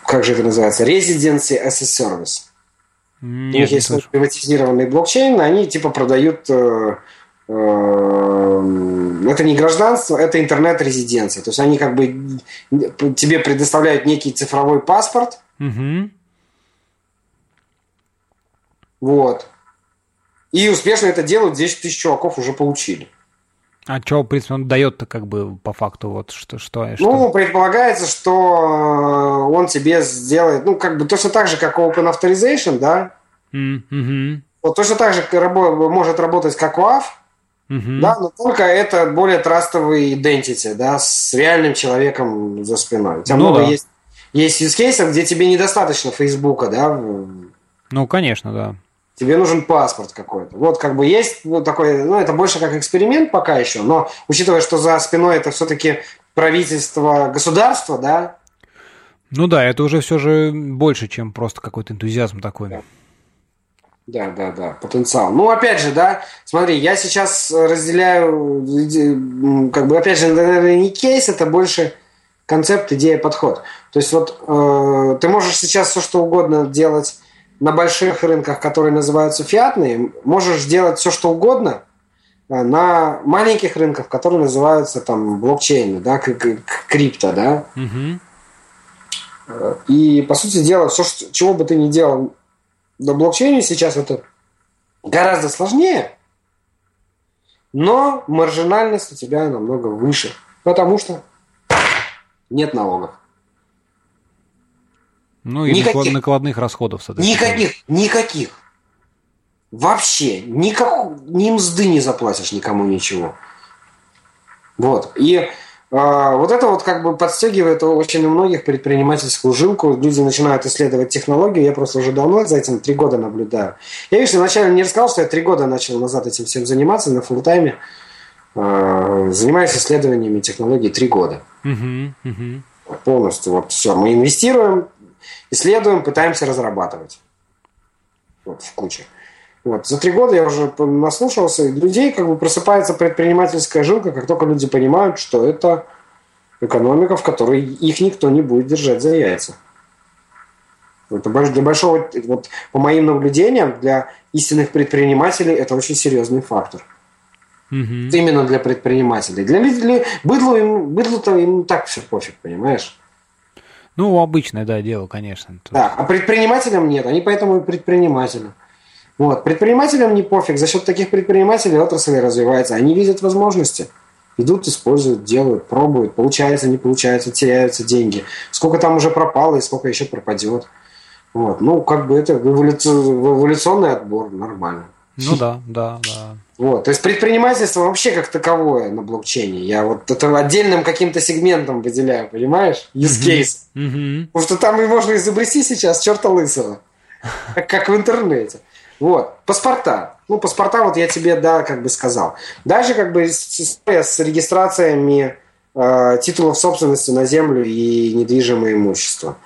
как же это называется, Residency as a Service. Нет, У них есть слышу. приватизированный блокчейн, они типа продают э, это не гражданство, это интернет-резиденция. То есть они как бы тебе предоставляют некий цифровой паспорт. Угу. Вот. И успешно это делают, 10 тысяч чуваков уже получили. А что, в принципе, он дает-то как бы по факту вот что, что, что? Ну, предполагается, что он тебе сделает, ну, как бы точно так же, как Open Authorization, да? Mm-hmm. Вот точно так же может работать как OAuth, Угу. Да, но только это более трастовый identity, да, с реальным человеком за спиной. У тебя ну, много да. есть, есть use cases, где тебе недостаточно Фейсбука, да. Ну, конечно, да. Тебе нужен паспорт какой-то. Вот как бы есть ну, такой, ну, это больше как эксперимент пока еще, но учитывая, что за спиной это все-таки правительство, государство, да. Ну да, это уже все же больше, чем просто какой-то энтузиазм такой. Да. Да, да, да, потенциал. Ну, опять же, да, смотри, я сейчас разделяю, как бы, опять же, наверное, не кейс, это больше концепт, идея, подход. То есть вот э, ты можешь сейчас все что угодно делать на больших рынках, которые называются фиатные, можешь делать все что угодно э, на маленьких рынках, которые называются там блокчейны, да, крипто, да. Угу. И по сути дела, все, что, чего бы ты ни делал на блокчейне сейчас это гораздо сложнее, но маржинальность у тебя намного выше, потому что нет налогов. Ну и никаких, накладных расходов, Никаких, никаких. Вообще, никак, ни мзды не заплатишь никому ничего. Вот. И вот это вот как бы подстегивает очень у многих предпринимательскую жилку. Люди начинают исследовать технологию. Я просто уже давно за этим три года наблюдаю. Я, видишь, вначале не рассказал, что я три года начал назад этим всем заниматься на фултайме. А, занимаюсь исследованиями технологий три года. Угу. Полностью. Вот все. Мы инвестируем, исследуем, пытаемся разрабатывать. Вот в куче. Вот. За три года я уже наслушался, и людей как бы просыпается предпринимательская жилка, как только люди понимают, что это экономика, в которой их никто не будет держать за яйца. Это для большого, вот по моим наблюдениям, для истинных предпринимателей это очень серьезный фактор. Угу. Именно для предпринимателей. Для, для быдлу им, быдлу-то им так все пофиг, понимаешь? Ну, обычное, да, дело, конечно. Тут... Да, а предпринимателям нет, они поэтому и предприниматели. Вот. Предпринимателям не пофиг. За счет таких предпринимателей отрасль развивается. Они видят возможности. Идут, используют, делают, пробуют. Получается, не получается, теряются деньги. Сколько там уже пропало и сколько еще пропадет. Вот. Ну, как бы это эволюционный отбор, нормально. Ну да, да, да. Вот. То есть предпринимательство вообще как таковое на блокчейне. Я вот это отдельным каким-то сегментом выделяю, понимаешь? Use case. Mm-hmm. Потому что там и можно изобрести сейчас черта лысого. Как, как в интернете. Вот. Паспорта. Ну, паспорта вот я тебе, да, как бы сказал. Дальше как бы история с регистрациями э, титулов собственности на землю и недвижимое имущество.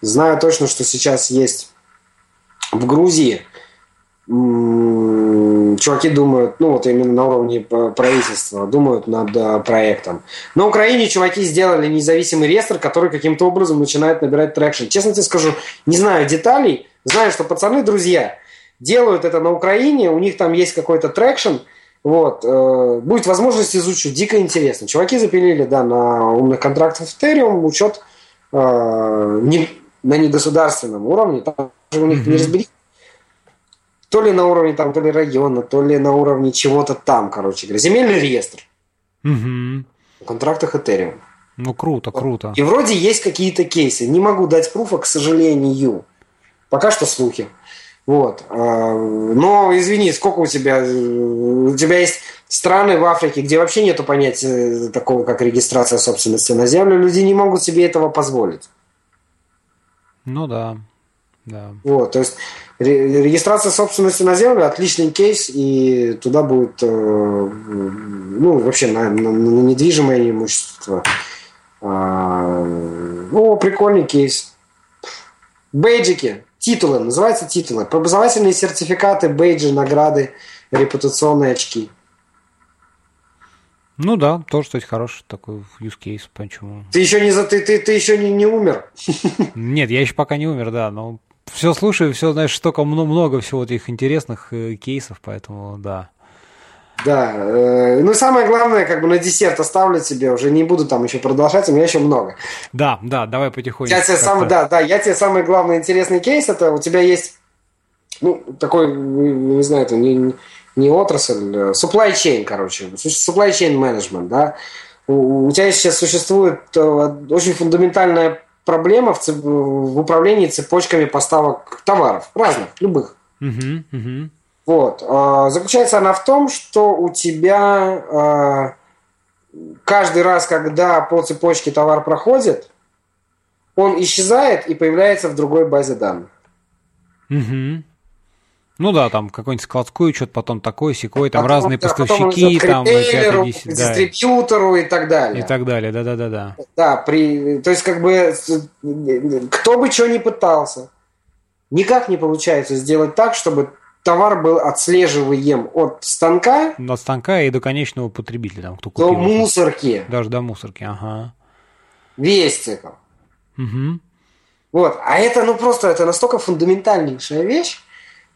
Знаю точно, что сейчас есть в Грузии чуваки думают, ну вот именно на уровне правительства, думают над э, проектом. На Украине чуваки сделали независимый реестр, который каким-то образом начинает набирать traction. Честно тебе скажу, не знаю деталей, знаю, что пацаны друзья – делают это на Украине, у них там есть какой-то traction, вот, э, будет возможность изучить, дико интересно. Чуваки запилили, да, на умных контрактах Ethereum учет э, не, на негосударственном уровне, там же у них mm-hmm. не разберись, то ли на уровне там, то ли района, то ли на уровне чего-то там, короче говоря. Земельный реестр. Угу. В контрактах Ethereum. Ну, круто, круто. И вроде есть какие-то кейсы. Не могу дать пруфа, к сожалению. Пока что слухи. Вот. А, но, извини, сколько у тебя... У тебя есть страны в Африке, где вообще нету понятия такого, как регистрация собственности на землю. Люди не могут себе этого позволить. Ну да. да. Вот, то есть регистрация собственности на землю отличный кейс, и туда будет, э, ну, вообще на, на, на недвижимое имущество. А, ну, прикольный кейс. Бейджики Титулы, называются титулы. Образовательные сертификаты, бейджи, награды, репутационные очки. Ну да, тоже, кстати, хороший такой use case, почему. Ты еще не, за, ты, ты, ты еще не, не умер? Нет, я еще пока не умер, да, но все слушаю, все, знаешь, столько много, много всего этих интересных э, кейсов, поэтому да. Да, э, ну самое главное, как бы на десерт оставлю тебе, уже не буду там еще продолжать, у меня еще много. Да, да, давай потихоньку. Я тебе сам, да, да, я тебе самый главный интересный кейс, это у тебя есть, ну, такой, не знаю, это не, не отрасль, supply chain, короче, supply chain management, да. У, у тебя сейчас существует э, очень фундаментальная проблема в, в управлении цепочками поставок товаров, разных, любых. Угу, угу. Вот. А, заключается она в том, что у тебя а, каждый раз, когда по цепочке товар проходит, он исчезает и появляется в другой базе данных. Угу. Ну да, там какой-нибудь складской учет, потом такой, секой, там потом, разные да, поставщики, там ритейлеру, дистрибьютору да. и так далее. И так далее, да-да-да-да. Да, при, то есть как бы кто бы что ни пытался, никак не получается сделать так, чтобы товар был отслеживаем от станка. От станка и до конечного потребителя, там, кто купил. До мусорки. Даже до мусорки, ага. Весь цикл. Угу. Вот. А это, ну, просто, это настолько фундаментальнейшая вещь,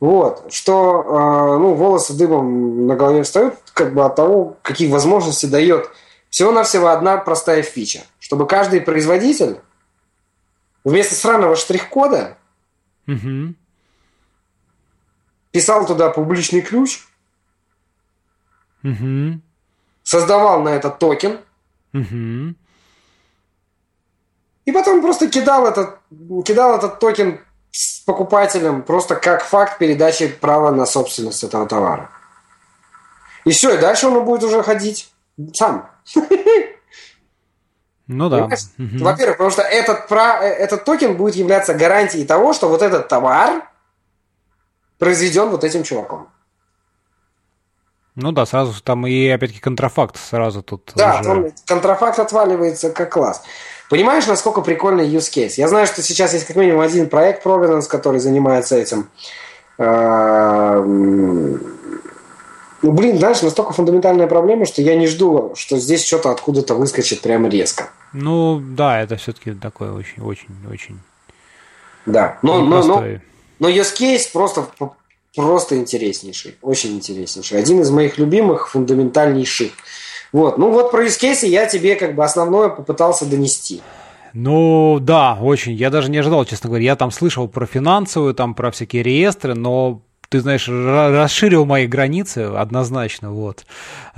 вот, что, э, ну, волосы дыбом на голове встают, как бы от того, какие возможности дает всего-навсего одна простая фича. Чтобы каждый производитель вместо странного штрих-кода угу писал туда публичный ключ, угу. создавал на этот токен, угу. и потом просто кидал этот, кидал этот токен с покупателем просто как факт передачи права на собственность этого товара. И все, и дальше он будет уже ходить сам. Ну да. Угу. Во-первых, потому что этот, про, этот токен будет являться гарантией того, что вот этот товар произведен вот этим чуваком. Ну да, сразу там и опять-таки контрафакт сразу тут. Да, уже... контрафакт отваливается как класс. Понимаешь, насколько прикольный use case? Я знаю, что сейчас есть как минимум один проект Provenance, который занимается этим. А, ну, блин, знаешь, настолько фундаментальная проблема, что я не жду, что здесь что-то откуда-то выскочит прямо резко. Ну, да, это все-таки такое очень-очень-очень... Да, но, но, но, но use case просто, просто интереснейший, очень интереснейший. Один из моих любимых, фундаментальнейших. Вот, ну вот про use case я тебе как бы основное попытался донести. Ну, да, очень. Я даже не ожидал, честно говоря. Я там слышал про финансовую, там про всякие реестры, но ты знаешь, расширил мои границы однозначно, вот.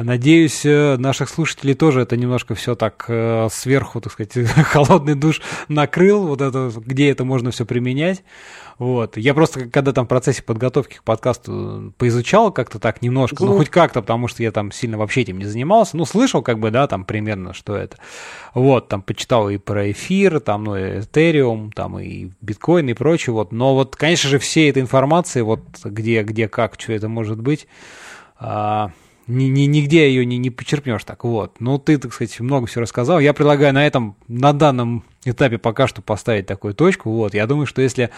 Надеюсь, э, наших слушателей тоже это немножко все так э, сверху, так сказать, холодный душ накрыл, вот это, где это можно все применять. Вот. Я просто, когда там в процессе подготовки к подкасту поизучал как-то так немножко, ну, хоть как-то, потому что я там сильно вообще этим не занимался, ну, слышал как бы, да, там примерно, что это. Вот, там почитал и про эфир, там, ну, Этериум, там и биткоин и прочее, вот. Но вот, конечно же, все этой информации, вот где, где, как, что это может быть, а, ни, ни, нигде ее не, не почерпнешь так. Вот. Ну, ты, так сказать, много все рассказал. Я предлагаю на этом, на данном этапе пока что поставить такую точку. Вот. Я думаю, что если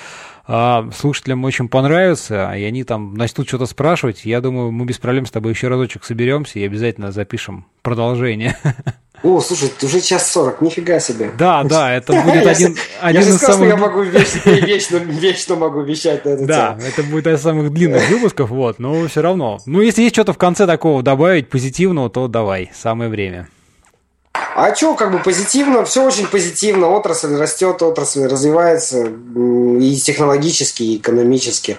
э, слушателям очень понравится, и они там начнут что-то спрашивать, я думаю, мы без проблем с тобой еще разочек соберемся и обязательно запишем продолжение. О, слушай, уже час сорок, нифига себе. Да, да, это будет один, один я из сказал, самых... я могу вечно, вечно, могу вещать на эту Да, это будет один из самых длинных выпусков, вот, но все равно. Ну, если есть что-то в конце такого добавить позитивного, то давай, самое время. А что, как бы позитивно, все очень позитивно, отрасль растет, отрасль развивается и технологически, и экономически.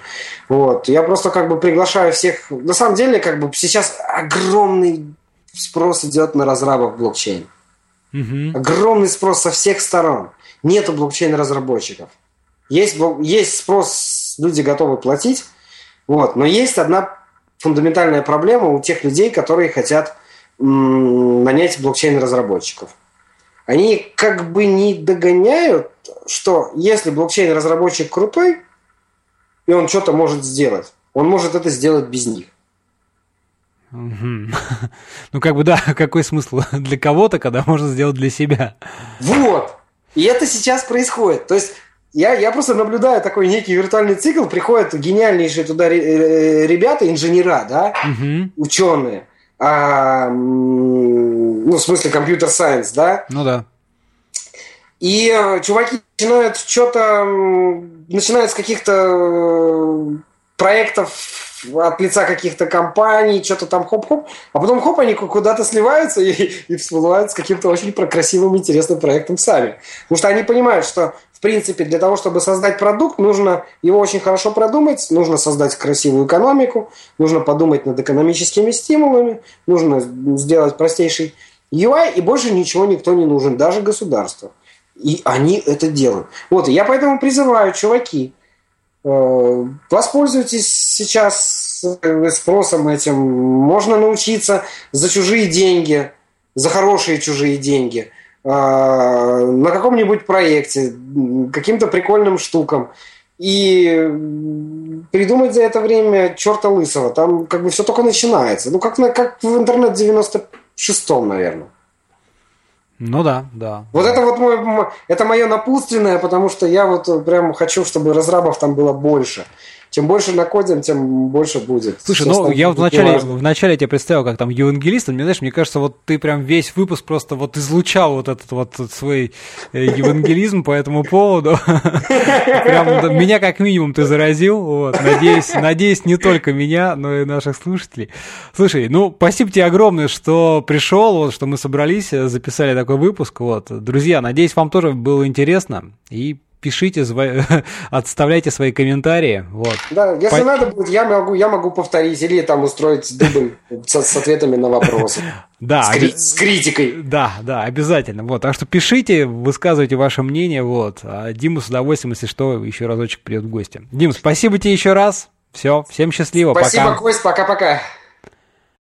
Вот. Я просто как бы приглашаю всех, на самом деле, как бы сейчас огромный спрос идет на разрабов блокчейн. Угу. Огромный спрос со всех сторон. Нету блокчейн-разработчиков. Есть, есть спрос, люди готовы платить, вот, но есть одна фундаментальная проблема у тех людей, которые хотят м- нанять блокчейн-разработчиков. Они как бы не догоняют, что если блокчейн-разработчик крутой, и он что-то может сделать, он может это сделать без них. Ну, как бы, да, какой смысл для кого-то, когда можно сделать для себя? Вот! И это сейчас происходит. То есть я, я просто наблюдаю такой некий виртуальный цикл, приходят гениальнейшие туда э, ребята, инженера, да, угу. ученые, а, ну, в смысле компьютер-сайенс, да? Ну да. И э, чуваки начинают что-то, начинают с каких-то э, проектов от лица каких-то компаний, что-то там хоп-хоп, а потом хоп, они куда-то сливаются и, и всплывают с каким-то очень красивым, интересным проектом сами. Потому что они понимают, что в принципе, для того, чтобы создать продукт, нужно его очень хорошо продумать, нужно создать красивую экономику, нужно подумать над экономическими стимулами, нужно сделать простейший UI, и больше ничего никто не нужен, даже государство. И они это делают. Вот, я поэтому призываю, чуваки, воспользуйтесь сейчас э, спросом этим. Можно научиться за чужие деньги, за хорошие чужие деньги, э, на каком-нибудь проекте, каким-то прикольным штукам. И придумать за это время черта лысого. Там как бы все только начинается. Ну, как, на, как в интернет 96-м, наверное. Ну да, да. Вот это вот мой, это мое напутственное, потому что я вот прям хочу, чтобы разрабов там было больше чем больше накодим, тем больше будет. Слушай, ну я вот вначале, вначале тебя представил как там евангелист, мне знаешь, мне кажется, вот ты прям весь выпуск просто вот излучал вот этот вот свой э, евангелизм по этому поводу. Прям меня как минимум ты заразил, вот, надеюсь, надеюсь, не только меня, но и наших слушателей. Слушай, ну, спасибо тебе огромное, что пришел, вот, что мы собрались, записали такой выпуск, вот. Друзья, надеюсь, вам тоже было интересно, и пишите, отставляйте свои комментарии. Вот. Да, если По... надо будет, я могу, я могу повторить или там устроить дубль с, с ответами на вопросы. Да, с, кри- с критикой. Да, да, обязательно. Вот, так что пишите, высказывайте ваше мнение. Вот. А Дима с удовольствием, если что, еще разочек придет в гости. Дим, спасибо тебе еще раз. Все, всем счастливо. Спасибо, пока. Кость, пока-пока.